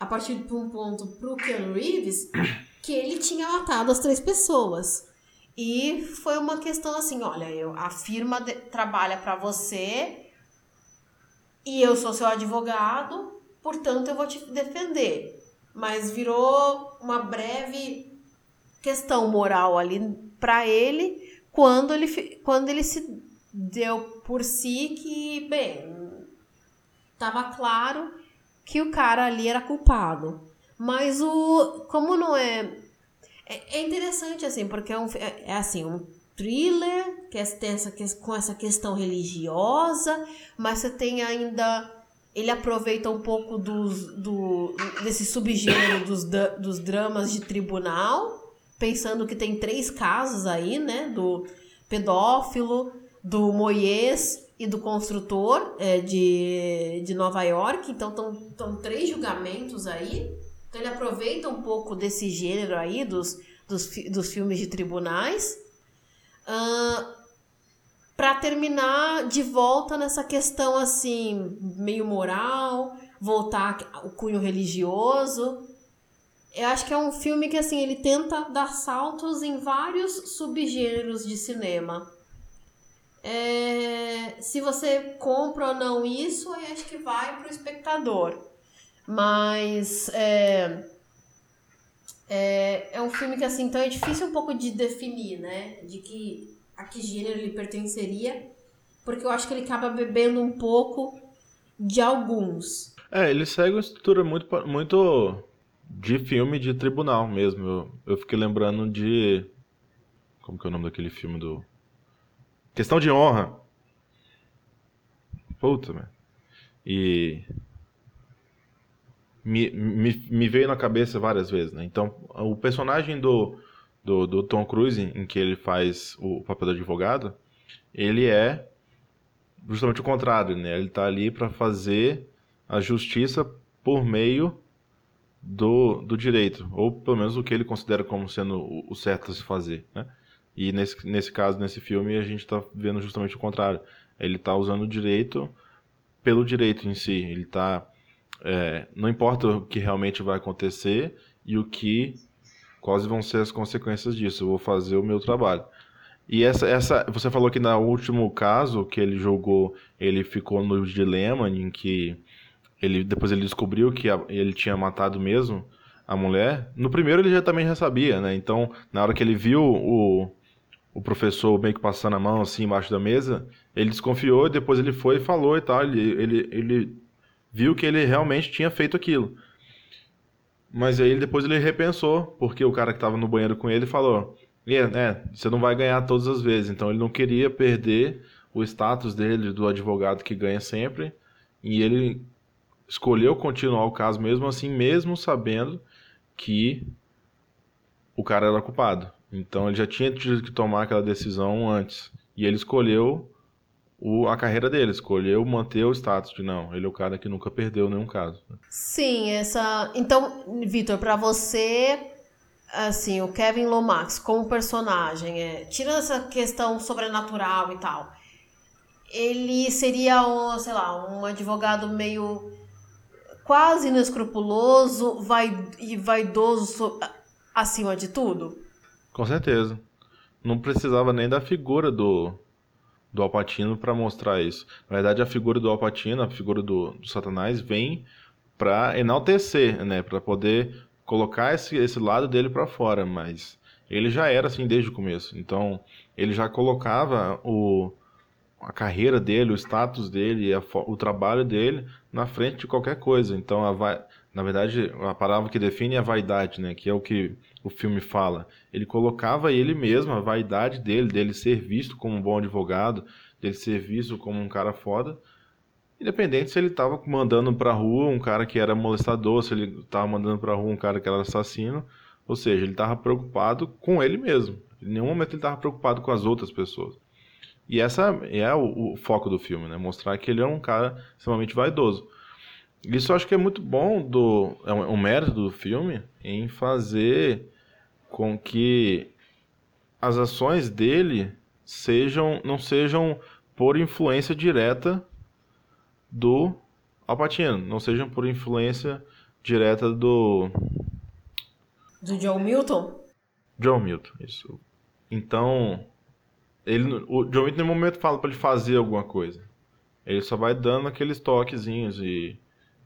a partir de um ponto para o Keanu Reeves que ele tinha matado as três pessoas. E foi uma questão assim, olha, eu, a firma de, trabalha para você e eu sou seu advogado, portanto eu vou te defender. Mas virou uma breve questão moral ali para ele quando ele, quando ele se deu por si que, bem, estava claro que o cara ali era culpado. Mas o. Como não é. É, é interessante, assim, porque é, um, é, é assim, um thriller que é, tem essa, com essa questão religiosa, mas você tem ainda. Ele aproveita um pouco dos, do, desse subgênero dos, dos dramas de tribunal pensando que tem três casos aí, né? Do pedófilo, do Moyes e do construtor é, de, de Nova York. Então, estão três julgamentos aí. Então, ele aproveita um pouco desse gênero aí, dos, dos, dos filmes de tribunais, uh, para terminar de volta nessa questão, assim, meio moral, voltar ao cunho religioso eu acho que é um filme que assim ele tenta dar saltos em vários subgêneros de cinema. É, se você compra ou não isso, eu acho que vai para o espectador. Mas é, é, é, um filme que assim, então é difícil um pouco de definir, né? De que a que gênero ele pertenceria, porque eu acho que ele acaba bebendo um pouco de alguns. É, ele segue uma estrutura muito, muito de filme de tribunal mesmo. Eu, eu fiquei lembrando de. Como que é o nome daquele filme do. Questão de honra. Puta, mano. E. Me, me, me veio na cabeça várias vezes, né? Então, o personagem do, do, do Tom Cruise, em que ele faz o papel do advogado, ele é justamente o contrário, né? Ele tá ali para fazer a justiça por meio do, do direito, ou pelo menos o que ele considera como sendo o, o certo a se fazer, né? E nesse, nesse caso, nesse filme, a gente está vendo justamente o contrário. Ele está usando o direito pelo direito em si. Ele está... É, não importa o que realmente vai acontecer e o que... Quais vão ser as consequências disso. Eu vou fazer o meu trabalho. E essa, essa, você falou que no último caso que ele jogou, ele ficou no dilema em que ele depois ele descobriu que a, ele tinha matado mesmo a mulher. No primeiro ele já também já sabia, né? Então, na hora que ele viu o, o professor meio que passando a mão assim embaixo da mesa, ele desconfiou e depois ele foi e falou e tal. Ele, ele, ele viu que ele realmente tinha feito aquilo. Mas aí depois ele repensou, porque o cara que estava no banheiro com ele falou: é, você não vai ganhar todas as vezes. Então ele não queria perder o status dele, do advogado que ganha sempre. E ele escolheu continuar o caso mesmo assim, mesmo sabendo que o cara era culpado. Então ele já tinha tido que tomar aquela decisão antes. E ele escolheu o, a carreira dele, escolheu manter o status de não, ele é o cara que nunca perdeu nenhum caso. Sim, essa. Então, Vitor, para você, assim, o Kevin Lomax como personagem, é, tirando essa questão sobrenatural e tal, ele seria um, sei lá, um advogado meio quase inescrupuloso vai, e vaidoso acima de tudo? Com certeza. Não precisava nem da figura do, do Alpatino para mostrar isso. Na verdade, a figura do Alpatino, a figura do, do Satanás, vem para enaltecer, né? Para poder colocar esse, esse lado dele para fora, mas ele já era assim desde o começo. Então, ele já colocava o, a carreira dele, o status dele, a, o trabalho dele na frente de qualquer coisa. Então, a, na verdade, a palavra que define é a vaidade, né? Que é o que o filme fala. Ele colocava ele mesmo, a vaidade dele, dele ser visto como um bom advogado, dele ser visto como um cara foda. Independente se ele tava mandando pra rua um cara que era molestador, se ele tava mandando pra rua um cara que era assassino. Ou seja, ele tava preocupado com ele mesmo. Em nenhum momento ele tava preocupado com as outras pessoas. E essa é o, o foco do filme, né? Mostrar que ele é um cara extremamente vaidoso. Isso eu acho que é muito bom do é um, um mérito do filme em fazer com que as ações dele sejam não sejam por influência direta do Alpatino, não sejam por influência direta do do John Milton. John Milton, isso. Então, ele, o John Milton em nenhum momento fala para ele fazer alguma coisa. Ele só vai dando aqueles toquezinhos e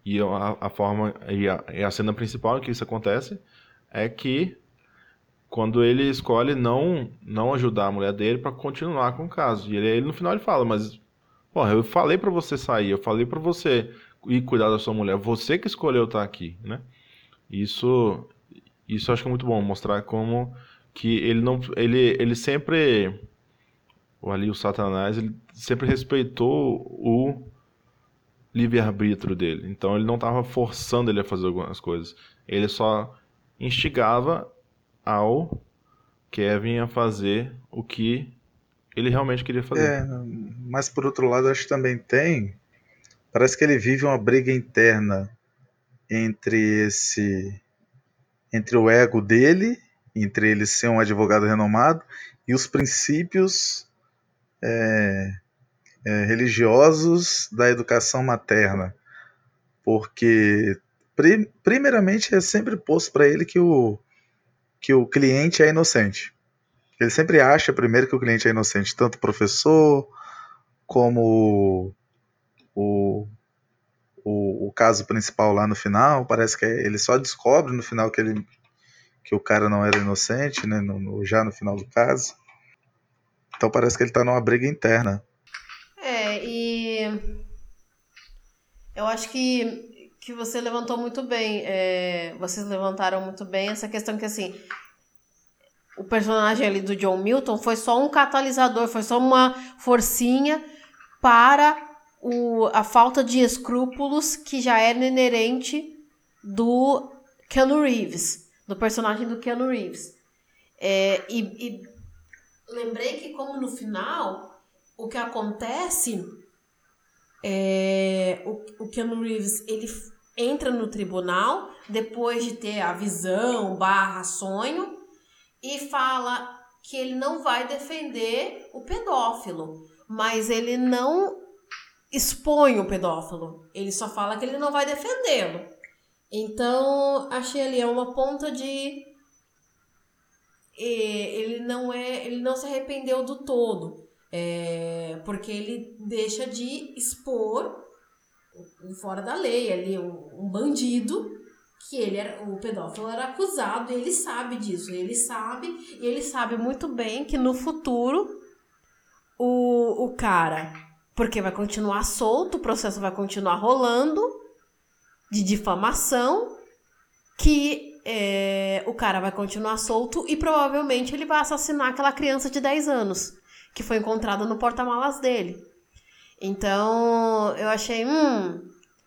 e a, a forma e a, e a, cena principal em que isso acontece é que quando ele escolhe não não ajudar a mulher dele para continuar com o caso. E ele, ele, no final ele fala, mas porra, eu falei para você sair, eu falei para você ir cuidar da sua mulher, você que escolheu estar aqui, né? Isso isso acho que é muito bom mostrar como que ele não ele ele sempre ali o Satanás, ele sempre respeitou o livre-arbítrio dele. Então ele não estava forçando ele a fazer algumas coisas. Ele só instigava ao Kevin a fazer o que ele realmente queria fazer. É, mas por outro lado, acho que também tem. Parece que ele vive uma briga interna entre esse. entre o ego dele, entre ele ser um advogado renomado, e os princípios é, é, religiosos da educação materna, porque primeiramente é sempre posto para ele que o, que o cliente é inocente. Ele sempre acha primeiro que o cliente é inocente, tanto o professor como o, o, o caso principal lá no final. Parece que ele só descobre no final que, ele, que o cara não era inocente, né, no, no, já no final do caso. Então parece que ele está numa briga interna. Eu acho que, que você levantou muito bem. É, vocês levantaram muito bem essa questão que assim. O personagem ali do John Milton foi só um catalisador, foi só uma forcinha para o, a falta de escrúpulos que já era inerente do Keanu Reeves, do personagem do Keanu Reeves. É, e, e lembrei que, como no final, o que acontece é, o, o Keanu Reeves ele entra no tribunal depois de ter a visão barra sonho e fala que ele não vai defender o pedófilo, mas ele não expõe o pedófilo, ele só fala que ele não vai defendê-lo. Então, achei ali é uma ponta de ele não é, ele não se arrependeu do todo. É, porque ele deixa de expor fora da lei ali um, um, bandido que ele era o pedófilo era acusado e ele sabe disso ele sabe e ele sabe muito bem que no futuro o, o cara porque vai continuar solto o processo vai continuar rolando de difamação que é, o cara vai continuar solto e provavelmente ele vai assassinar aquela criança de 10 anos que foi encontrada no porta-malas dele. Então, eu achei, hum,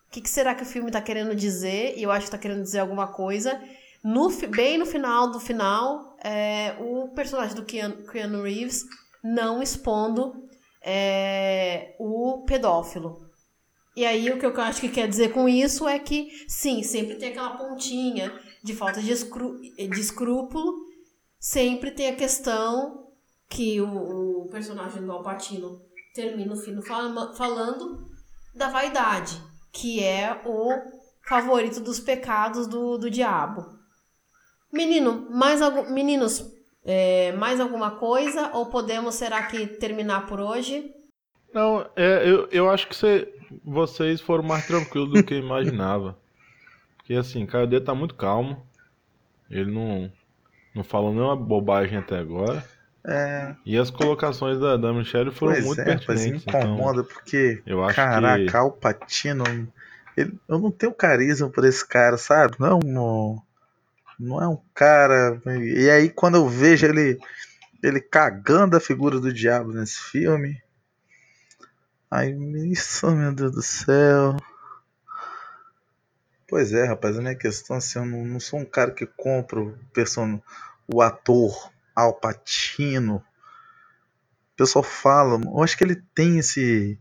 o que, que, será que o filme está querendo dizer? E eu acho que está querendo dizer alguma coisa. No, bem no final do final, é, o personagem do Keanu, Keanu Reeves não expondo é, o pedófilo. E aí, o que eu acho que quer dizer com isso é que, sim, sempre tem aquela pontinha de falta de, escrú de escrúpulo, sempre tem a questão que o, o personagem do Alpatino termina o filme falando da vaidade, que é o favorito dos pecados do, do diabo. Menino, mais algum, meninos, é, mais alguma coisa? Ou podemos, será que, terminar por hoje? Não, é, eu, eu acho que cê, vocês foram mais tranquilos do que eu imaginava. Porque assim, Caio tá muito calmo. Ele não, não falou nenhuma bobagem até agora. É... E as colocações da, da Michelle foram pois muito é, pertinentes. Mas incomoda então, porque, eu acho caraca, que... o Patino, ele, eu não tenho carisma por esse cara, sabe? Não, não, não é um cara. E aí quando eu vejo ele, ele cagando a figura do diabo nesse filme, Ai, isso, meu Deus do céu. Pois é, rapaz, a minha questão assim, eu não, não sou um cara que compra o, person... o ator Al Pacino. O pessoal fala, eu acho que ele tem esse,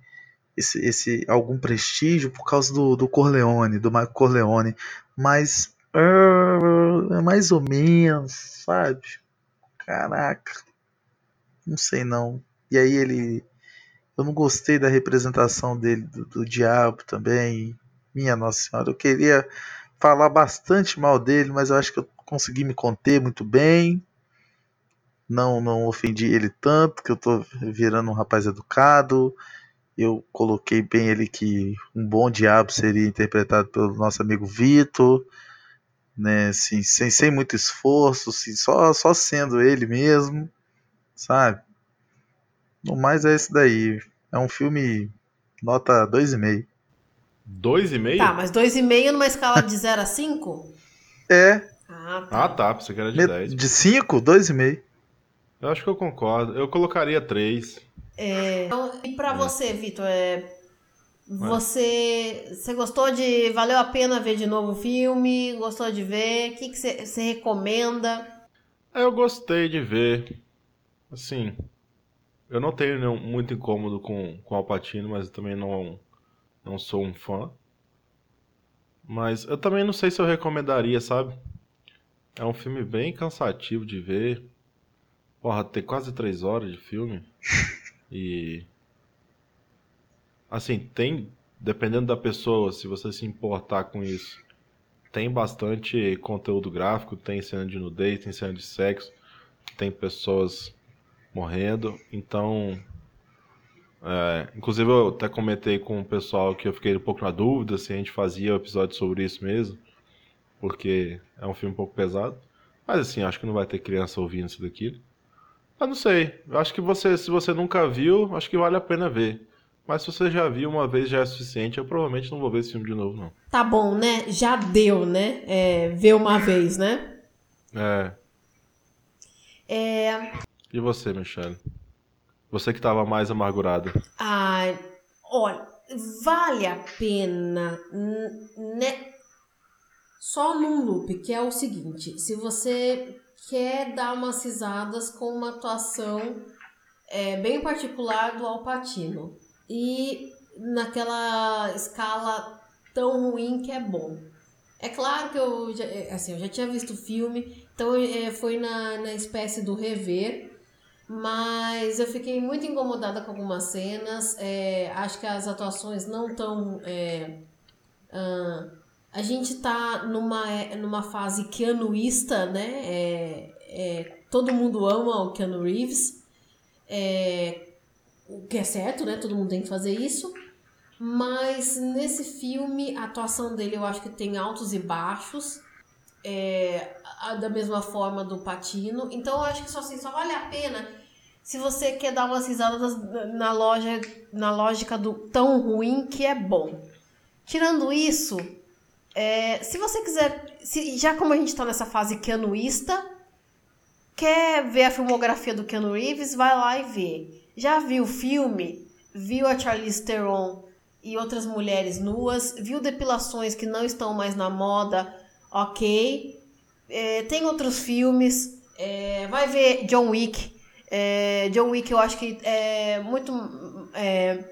esse, esse algum prestígio por causa do, do Corleone, do Michael Corleone, mas uh, é mais ou menos, sabe? Caraca, não sei não. E aí ele, eu não gostei da representação dele do, do diabo também. Minha Nossa Senhora, eu queria falar bastante mal dele, mas eu acho que eu consegui me conter muito bem. Não, não ofendi ele tanto, que eu tô virando um rapaz educado. Eu coloquei bem ele que um bom diabo seria interpretado pelo nosso amigo Vitor, né? Assim, sem, sem muito esforço, assim, só, só sendo ele mesmo, sabe? No mais é esse daí. É um filme nota 2,5. Dois e meio? Tá, mas 2,5 numa escala de 0 a 5? É, Ah, tá. Ah, tá. Pensei que era de me- 10. de 5, 2,5. Eu acho que eu concordo. Eu colocaria 3. Então, e pra você, Vitor, é, você, você gostou de. Valeu a pena ver de novo o filme? Gostou de ver? O que, que você, você recomenda? É, Eu gostei de ver. Assim, eu não tenho nenhum- muito incômodo com, com Alpatino, mas eu também não, não sou um fã. Mas eu também não sei se eu recomendaria, sabe? É um filme bem cansativo de ver. Porra, tem quase três horas de filme. E. Assim, tem. Dependendo da pessoa, se você se importar com isso, tem bastante conteúdo gráfico, tem cena de nudez, tem cena de sexo, tem pessoas morrendo, então. é, inclusive eu até comentei com o pessoal que eu fiquei um pouco na dúvida se a gente fazia um episódio sobre isso mesmo, porque é um filme um pouco pesado. Mas assim, acho que não vai ter criança ouvindo isso daqui. Mas não sei, eu acho que você, se você nunca viu, acho que vale a pena ver. Mas se você já viu uma vez já é suficiente, eu provavelmente não vou ver esse filme de novo, não. Tá bom, né? Já deu, né? É, ver uma vez, né? É. É, E você, Michelle? Você que tava mais amargurada. Ai, olha, vale a pena, né? Só num loop, que é o seguinte: se você quer dar umas risadas com uma atuação é, bem particular do Alpatino e naquela escala tão ruim que é bom. É claro que eu já, é, assim, eu já tinha visto o filme, então é, foi na, na espécie do rever. Mas eu fiquei muito incomodada com algumas cenas. é, acho que as atuações não estão. A gente tá numa, é, numa fase keanuísta, né? É, é, todo mundo ama o Keanu Reeves. É, o que é certo, né? Todo mundo tem que fazer isso. Mas nesse filme, a atuação dele eu acho que tem altos e baixos. É, da mesma forma do Patino. Então eu acho que só, assim, só vale a pena se você quer dar umas risadas na loja, na lógica do tão ruim que é bom. Tirando isso, é, se você quiser, se- já como a gente tá nessa fase keanuísta, quer ver a filmografia do Keanu Reeves, vai lá e vê. Já viu o filme, viu a Charlize Theron e outras mulheres nuas, viu depilações que não estão mais na moda, ok. É, tem outros filmes, é, vai ver John Wick. É, John Wick eu acho que é muito é,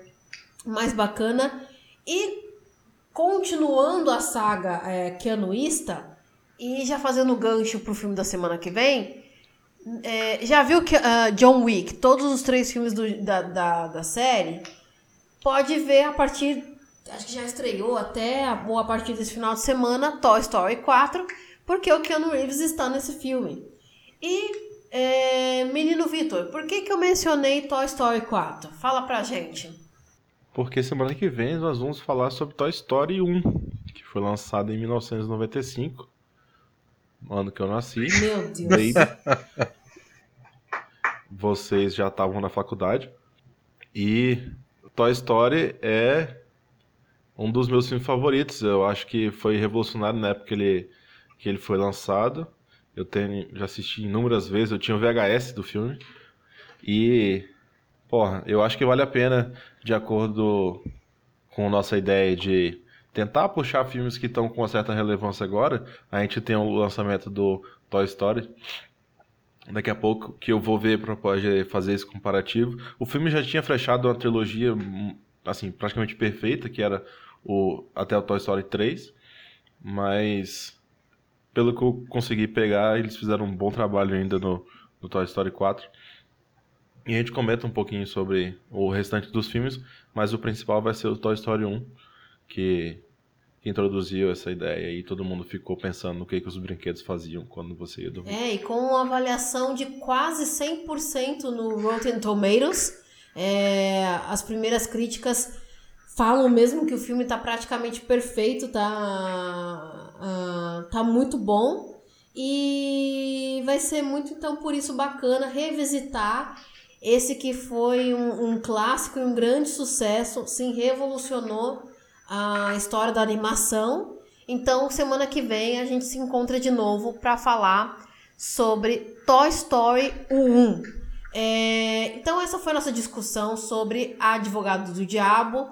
mais bacana. E continuando a saga é, e já fazendo gancho pro filme da semana que vem, é, já viu que ah, John Wick, todos os três filmes do- da, da, da série, pode ver a partir, acho que já estreou até, ou a partir desse final de semana, Toy Story 4, porque o Keanu Reeves está nesse filme. E, é, menino Vitor, por que, que eu mencionei Toy Story 4? Fala pra gente. Porque semana que vem nós vamos falar sobre Toy Story 1, que foi lançado em 1995, no ano que eu nasci. Meu Deus. Vocês já estavam na faculdade. E Toy Story é um dos meus filmes favoritos. Eu acho que foi revolucionário na época que ele, que ele foi lançado. Eu tenho, já assisti inúmeras vezes. Eu tinha o VHS do filme. E, porra, eu acho que vale a pena, de acordo com nossa ideia de tentar puxar filmes que estão com uma certa relevância agora. A gente tem o lançamento do Toy Story. Daqui a pouco que eu vou ver para poder fazer esse comparativo. O filme já tinha fechado uma trilogia assim, praticamente perfeita, que era o até o Toy Story 3, mas pelo que eu consegui pegar, eles fizeram um bom trabalho ainda no, no Toy Story 4. E a gente comenta um pouquinho sobre o restante dos filmes, mas o principal vai ser o Toy Story 1, que, introduziu essa ideia e todo mundo ficou pensando no que, que os brinquedos faziam quando você ia dormir. É, e com uma avaliação de quase 100% no Rotten Tomatoes, é, as primeiras críticas falam mesmo que o filme está praticamente perfeito, tá, uh, tá muito bom. E vai ser muito, então, por isso bacana revisitar esse que foi um, um clássico e um grande sucesso, sim, revolucionou a história da animação. Então, semana que vem a gente se encontra de novo para falar sobre Toy Story 1. É, então, essa foi a nossa discussão sobre Advogado do Diabo.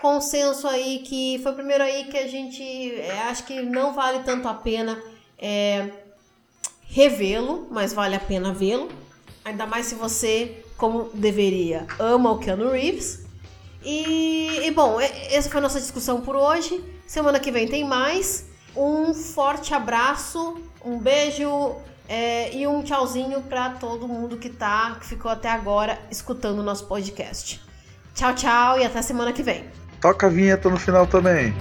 Consenso aí que foi o primeiro aí que a gente é, acho que não vale tanto a pena é, revê-lo, mas vale a pena vê-lo. Ainda mais se você como deveria, ama o Keanu Reeves. E, e bom, essa foi a nossa discussão por hoje. Semana que vem tem mais. Um forte abraço, um beijo é, e um tchauzinho para todo mundo que tá, que ficou até agora escutando o nosso podcast. Tchau, tchau e até semana que vem. Toca a vinheta no final também.